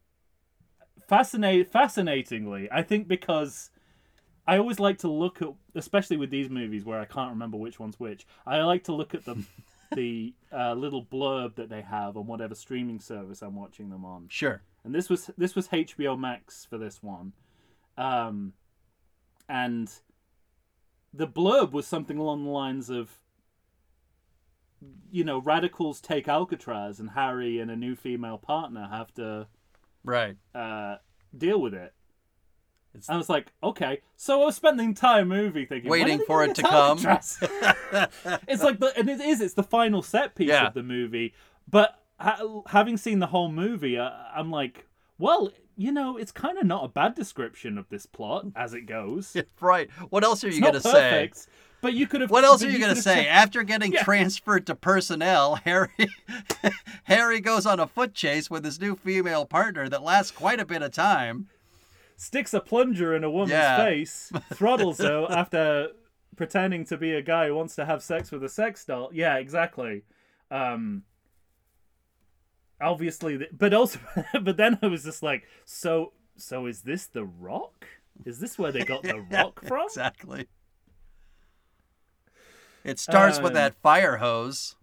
fascinate fascinatingly i think because i always like to look at especially with these movies where i can't remember which one's which i like to look at the the uh, little blurb that they have on whatever streaming service i'm watching them on Sure. and this was this was hbo max for this one um and the blurb was something along the lines of you know radicals take alcatraz and harry and a new female partner have to Right. uh, deal with it. It's- I was like, okay. So I was spent the entire movie thinking, Waiting for it to come. It's like, the, and it is. It's the final set piece Yeah. of the movie. But ha- having seen the whole movie, I, I'm like, well, you know, it's kind of not a bad description of this plot as it goes. right. What else are you It's gonna say? but you could have. What else are you gonna say? checked- After getting Yeah. transferred to personnel, Harry Harry goes on a foot chase with his new female partner that lasts quite a bit of time. Sticks a plunger in a woman's Yeah. face, throttles her after pretending to be a guy who wants to have sex with a sex doll. Yeah, exactly. Um, obviously, but also, but then I was just like, so, so is this the Rock? Is this where they got the Rock from? Exactly. It starts with Um, that fire hose,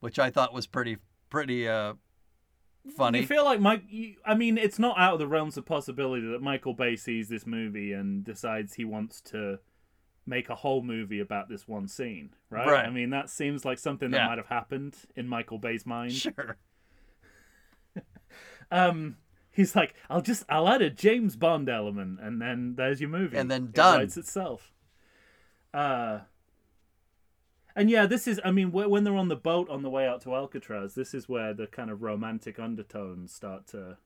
which I thought was pretty pretty uh funny. You feel like Mike? You, I mean, it's not out of the realms of possibility that Michael Bay sees this movie and decides he wants to make a whole movie about this one scene, right? Right. I mean, that seems like something that Yeah. might have happened in Michael Bay's mind. Sure. Um, he's like, I'll just, I'll add a James Bond element, and then there's your movie, And then It done. writes itself. Uh. And yeah, this is. I mean, when they're on the boat on the way out to Alcatraz, this is where the kind of romantic undertones start to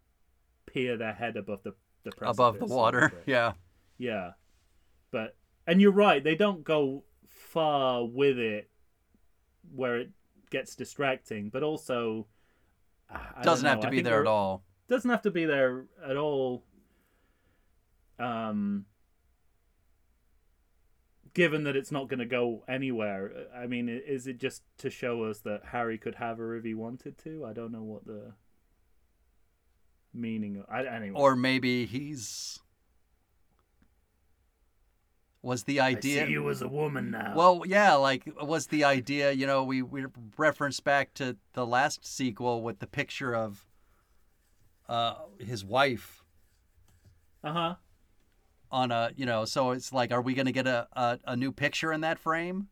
peer their head above the the Above the water. Yeah. Yeah, but and you're right. They don't go far with it, where it gets distracting. But also, I Doesn't have to I be there at all. Doesn't have to be there at all. Um, given that it's not going to go anywhere, I mean, is it just to show us that Harry could have her if he wanted to? I don't know what the meaning. Of, I anyway. Or maybe he's was the I idea see you as a woman now. Well, yeah, like was the idea, you know, we we referenced back to the last sequel with the picture of uh his wife uh huh. On a you know. So it's like, are we going to get a, a a new picture in that frame?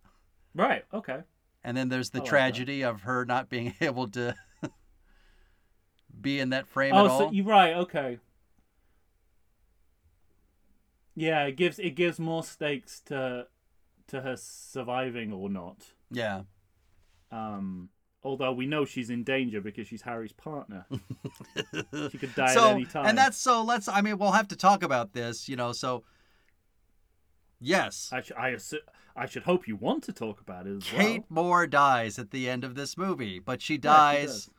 Right. Okay. And then there's the like that. tragedy of her not being able to be in that frame Oh, at so all. you're right. Okay. Yeah, it gives it gives more stakes to to her surviving or not. Yeah. Um, although we know she's in danger because she's Harry's partner. she could die so at any time. and that's so let's I mean we'll have to talk about this, you know, so yes. I, sh- I, assu- I should hope you want to talk about it as Kate well. Moore dies at the end of this movie, but she Yeah, she dies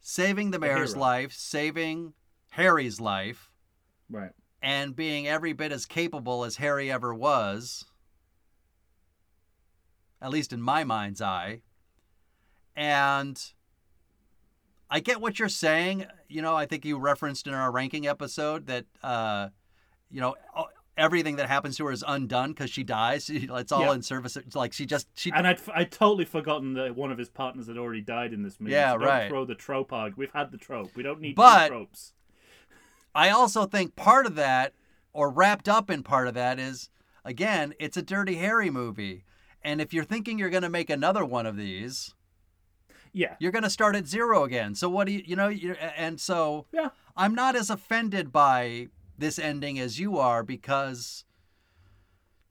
saving the mayor's hero. life, saving Harry's life, Right. and being every bit as capable as Harry ever was, at least in my mind's eye. And I get what you're saying. You know, I think you referenced in our ranking episode that, uh, you know, everything that happens to her is undone because she dies. It's all Yeah. in service. It's like she just she And I'd, I'd totally forgotten that one of his partners had already died in this movie. Yeah, so don't right. throw the trope arg. We've had the trope. We don't need But- tropes. I also think part of that, or wrapped up in part of that, is again, it's a Dirty Harry movie. And if you're thinking you're going to make another one of these, Yeah. you're going to start at zero again. So what do you, you know, you, and so Yeah. I'm not as offended by this ending as you are because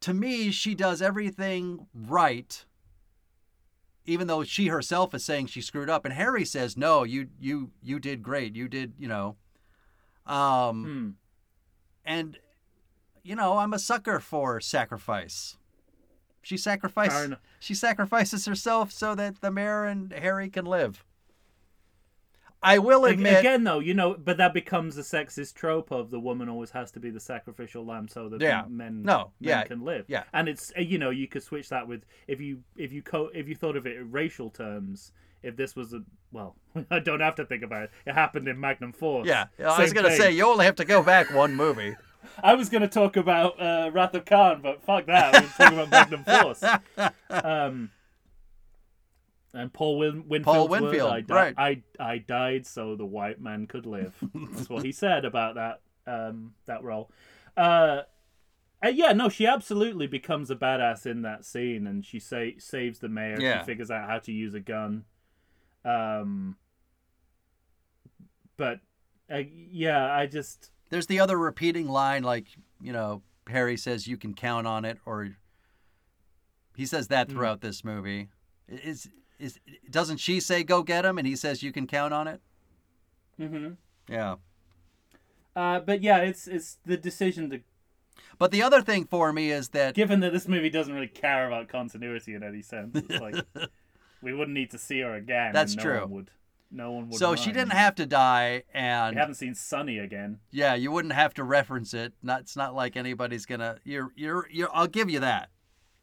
to me, she does everything right. Even though she herself is saying she screwed up, and Harry says, "No, you you you did great. You did, you know." Um, Hmm. and you know i'm a sucker for sacrifice she sacrifices she sacrifices herself so that the mayor and harry can live i will admit Again, though, you know, but that becomes a sexist trope of the woman always has to be the sacrificial lamb so that Yeah. men, No, men yeah, can live. yeah. and it's uh, you know you could switch that with if you if you co- if you thought of it in racial terms. If this was a well, I don't have to think about it. It happened in Magnum Force. yeah i was gonna thing. say you only have to go back one movie I was going to talk about uh, Wrath of Khan, but fuck that. We're talking about Magnum Force. Um, and Paul Win- Winfield's Paul word, Winfield, I, di- right. I, I died so the white man could live. That's what he said about that um, that role. Uh, and yeah, no, she absolutely becomes a badass in that scene, and she sa- saves the mayor. Yeah. She figures out how to use a gun. Um, but uh, yeah, I just there's the other repeating line like you know harry says you can count on it or he says that Hmm. throughout this movie is is doesn't she say go get him and he says you can count on it mm-hmm yeah Uh, but yeah, it's it's the decision to. But the other thing for me is that Given that this movie doesn't really care about continuity in any sense, it's like we wouldn't need to see her again. That's no true. No one would. so she didn't have to die, and We haven't seen Sunny again. yeah, you wouldn't have to reference it. Not it's not like anybody's gonna. You're you're you're. I'll give you that.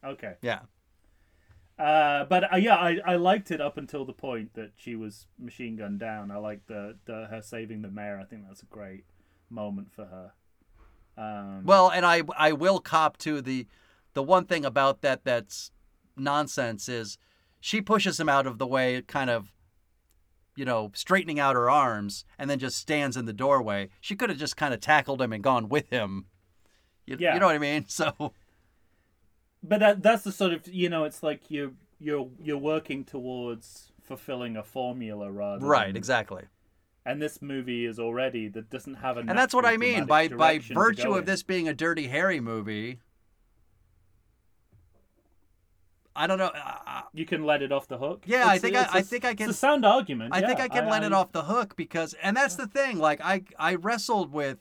Okay. Yeah. Uh, but uh, yeah, I, I liked it up until the point that she was machine gunned down. I liked the, the her saving the mayor. I think that's a great moment for her. Um, Well, and I I will cop to the the one thing about that that's nonsense is she pushes him out of the way, kind of, you know, straightening out her arms, and then just stands in the doorway. She could have just kind of tackled him and gone with him. You, Yeah. you know what I mean? So but that that's the sort of you know it's like you you're you're working towards fulfilling a formula rather right, than- exactly. and this movie is already that doesn't have a And that's what I mean by by virtue of this being a Dirty Harry movie. I don't know. Uh, you can let it off the hook Yeah, I It's- think I- it's I a- think I can- it's a sound argument I think. I can let it off the hook because, and that's the thing. Like I, I wrestled with.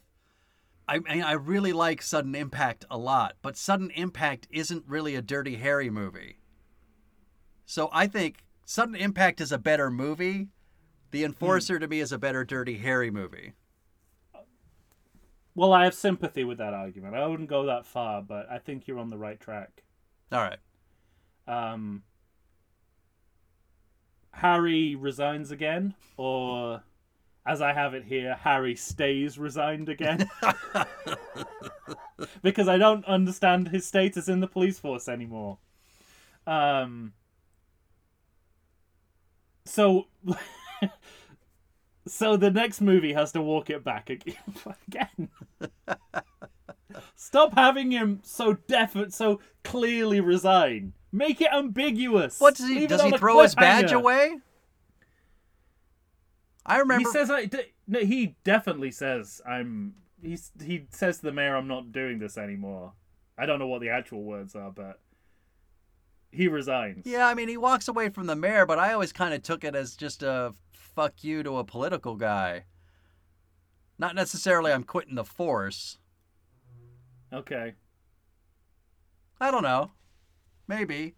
I mean, I really like Sudden Impact a lot, but Sudden Impact isn't really a Dirty Harry movie. So I think Sudden Impact is a better movie. The Enforcer to me is a better Dirty Harry movie. well i have sympathy with that argument i wouldn't go that far but i think you're on the right track All right. Um harry resigns again or as i have it here harry stays resigned again. Because i don't understand his status in the police force anymore. Um so so the next movie has to walk it back ag- again. Stop having him so definite, so clearly resign. Make it ambiguous. What does he? Leave does he throw his badge away? I remember. He says, "I." d- No, he definitely says, "I'm." He's he says to the mayor, "I'm not doing this anymore." I don't know what the actual words are, but he resigns. Yeah, I mean, he walks away from the mayor, but I always kind of took it as just a fuck you to a political guy. Not necessarily I'm quitting the force. Okay. I don't know. Maybe.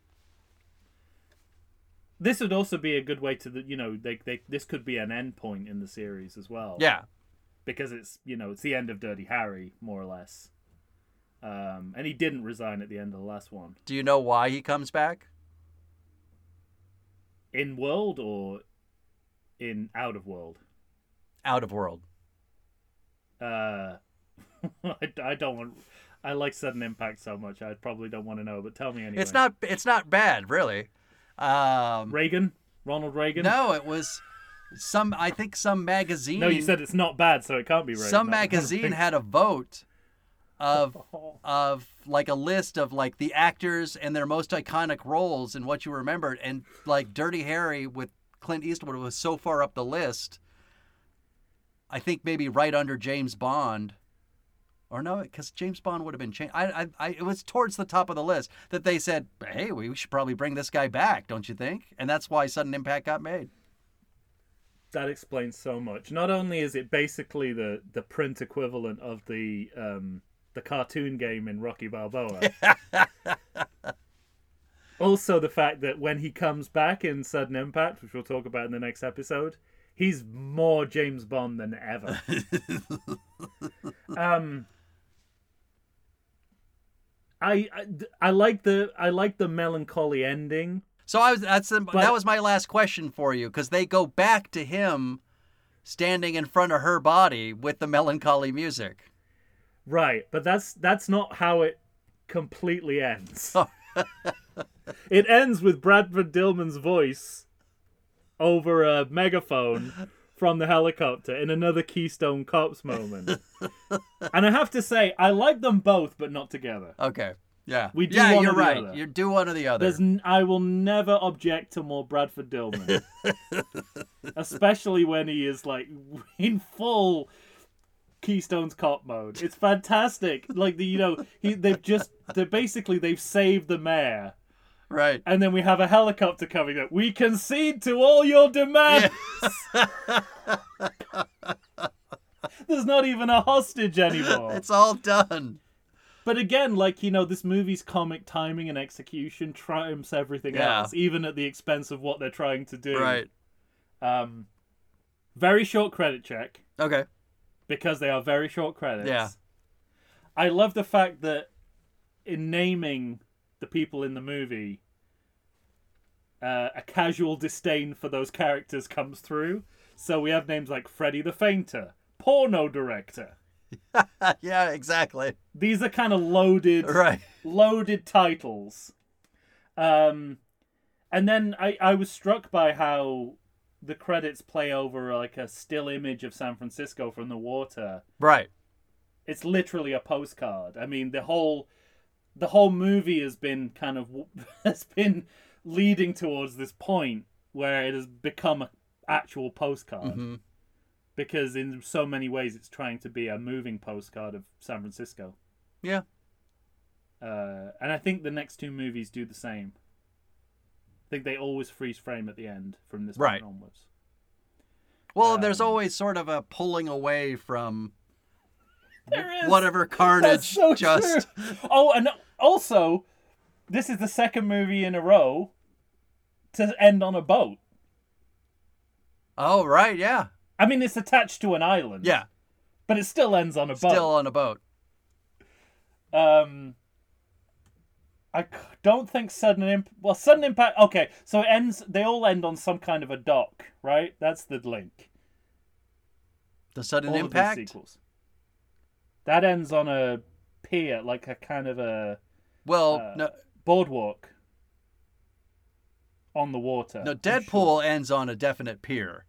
This would also be a good way to the you know they, they this could be an end point in the series as well. Yeah. because it's you know it's the end of Dirty Harry more or less. Um, and he didn't resign at the end of the last one. Do you know why he comes back? In World or in Out of World? Out of world. Uh, I, I don't want. I like Sudden Impact so much. I probably don't want to know, but tell me anyway. It's not. It's not bad, really. Um, Reagan, Ronald Reagan. no, it was some. I think some magazine. no, you said it's not bad, so it can't be Reagan. some magazine had a vote of of like a list of like the actors and their most iconic roles and what you remembered and like Dirty Harry with Clint Eastwood was so far up the list. I think maybe right under James Bond. Or no, because James Bond would have been changed. I, I, I, it was towards the top of the list that they said, "Hey, we should probably bring this guy back, don't you think?" And that's why Sudden Impact got made. that explains so much. Not only is it basically the the print equivalent of the um the cartoon game in Rocky Balboa. also the fact that when he comes back in Sudden Impact, which we'll talk about in the next episode, he's more James Bond than ever. um I, I I like the I like the melancholy ending. So I was that's the, that was my last question for you because they go back to him standing in front of her body with the melancholy music. Right, but that's that's not how it completely ends. Oh. it ends with Bradford Dillman's voice over a megaphone from the helicopter in another Keystone Cops moment. and I have to say, I like them both, but not together. Okay. Yeah. We do yeah, one you're or the right. other. You do one or the other. There's, n- I will never object to more Bradford Dillman, especially when he is like in full Keystone's cop mode. It's fantastic. Like the you know he they've just they basically they've saved the mayor, Right. and then we have a helicopter coming up. We concede to all your demands. There's not even a hostage anymore. It's all done. But again, like you know, this movie's comic timing and execution triumphs everything Yeah. else, even at the expense of what they're trying to do. Right. Um, very short credit check Okay. because they are very short credits. Yeah. I love the fact that in naming the people in the movie, uh, a casual disdain for those characters comes through. So we have names like Freddy the Fainter, porno director. yeah, exactly. These are kind of loaded. Right. loaded titles. Um, and then I, I was struck by how the credits play over like a still image of San Francisco from the water. Right. It's literally a postcard. I mean, the whole the whole movie has been kind of has been leading towards this point where it has become an actual postcard Mhm. because in so many ways it's trying to be a moving postcard of San Francisco. Yeah. Uh, and I think the next two movies do the same. I think they always freeze frame at the end from this Right. point onwards. Well, there's Um, always sort of a pulling away from whatever carnage so just true. Oh, and also, this is the second movie in a row to end on a boat. Oh, right, yeah. I mean, it's attached to an island. Yeah. But it still ends on a boat. Still on a boat. Um, I don't think sudden imp. Well, sudden impact. Okay, so it ends. They all end on some kind of a dock, right? That's the link. The sudden all impact. sequels. That ends on a pier, like a kind of a Well, Uh, no, boardwalk on the water. no. Dead Pool ends on a definite pier.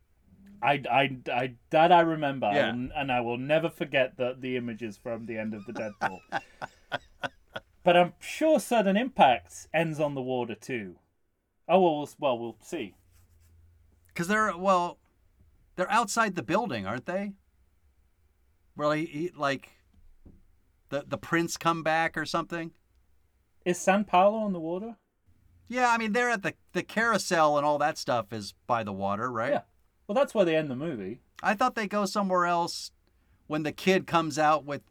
I, I, I, that I remember, Yeah. Will- and I will never forget the the images from the end of the Dead Pool. but I'm sure Sudden Impact ends on the water too. Oh well, we'll, well, we'll see. Because they're well, they're outside the building, aren't they? Where like, he- like the the prince come back or something. Is San Paulo on the water? Yeah, I mean they're at the the carousel and all that stuff is by the water, right? Yeah. Well, that's where they end the movie. I thought they go somewhere else when the kid comes out with,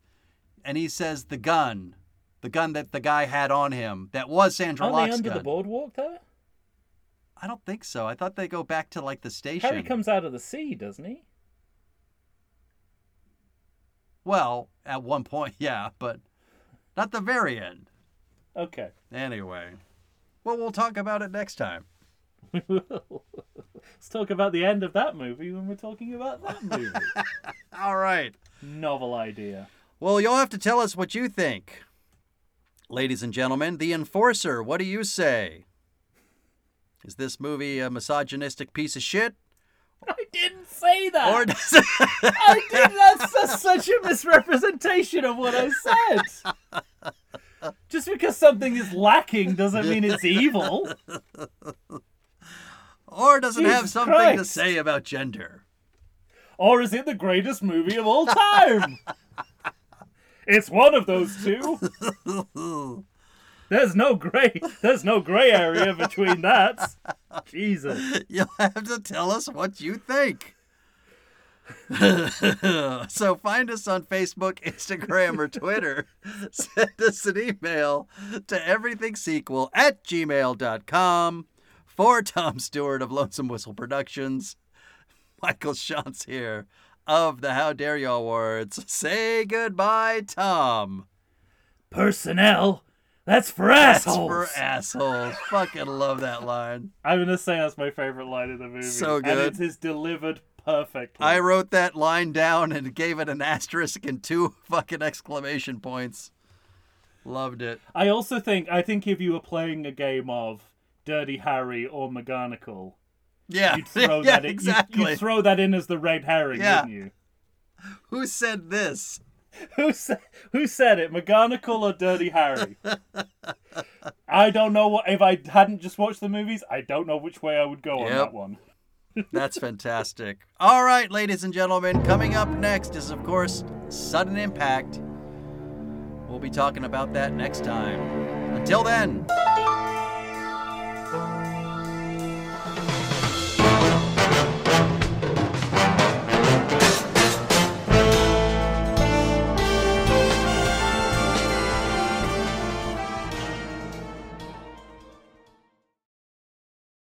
and he says the gun, the gun that the guy had on him that was Sandra Aren't they under gun. the boardwalk there? I don't think so. I thought they go back to like the station. Harry comes out of the sea, doesn't he? Well, at one point, yeah, but not the very end. Okay. Anyway, well, we'll talk about it next time. Let's talk about the end of that movie when we're talking about that movie. All right. Novel idea. Well, you'll have to tell us what you think. Ladies and gentlemen, The Enforcer, what do you say? Is this movie a misogynistic piece of shit? I didn't say that. Or does it... I did. That's, that's such a misrepresentation of what I said. Just because something is lacking doesn't mean it's evil. or does it have Jesus something to say about gender? Or is it the greatest movie of all time? it's one of those two. There's no gray. There's no gray area between that. Jesus. You'll have to tell us what you think. so find us on Facebook, Instagram, or Twitter. Send us an email to everythingsequel at gmail.com. For Tom Stewart of Lonesome Whistle Productions, Michael Shantz here of the How Dare You Awards. Say goodbye, Tom. Personnel. That's for That's assholes. for assholes. Fucking love that line. I'm gonna say that's my favorite line in the movie. So good. And good. it is delivered perfectly. I wrote that line down and gave it an asterisk and two fucking exclamation points. Loved it. I also think I think if you were playing a game of Dirty Harry or McGonagall, Yeah, you'd throw yeah, that in. you'd- exactly. You'd, throw that in as the red herring, Yeah. wouldn't you? Who said this? Who said Who said it? McGonagall or Dirty Harry? I don't know what. If I hadn't just watched the movies, I don't know which way I would go on that one. That's fantastic. All right, ladies and gentlemen, coming up next is, of course, Sudden Impact. We'll be talking about that next time. Until then.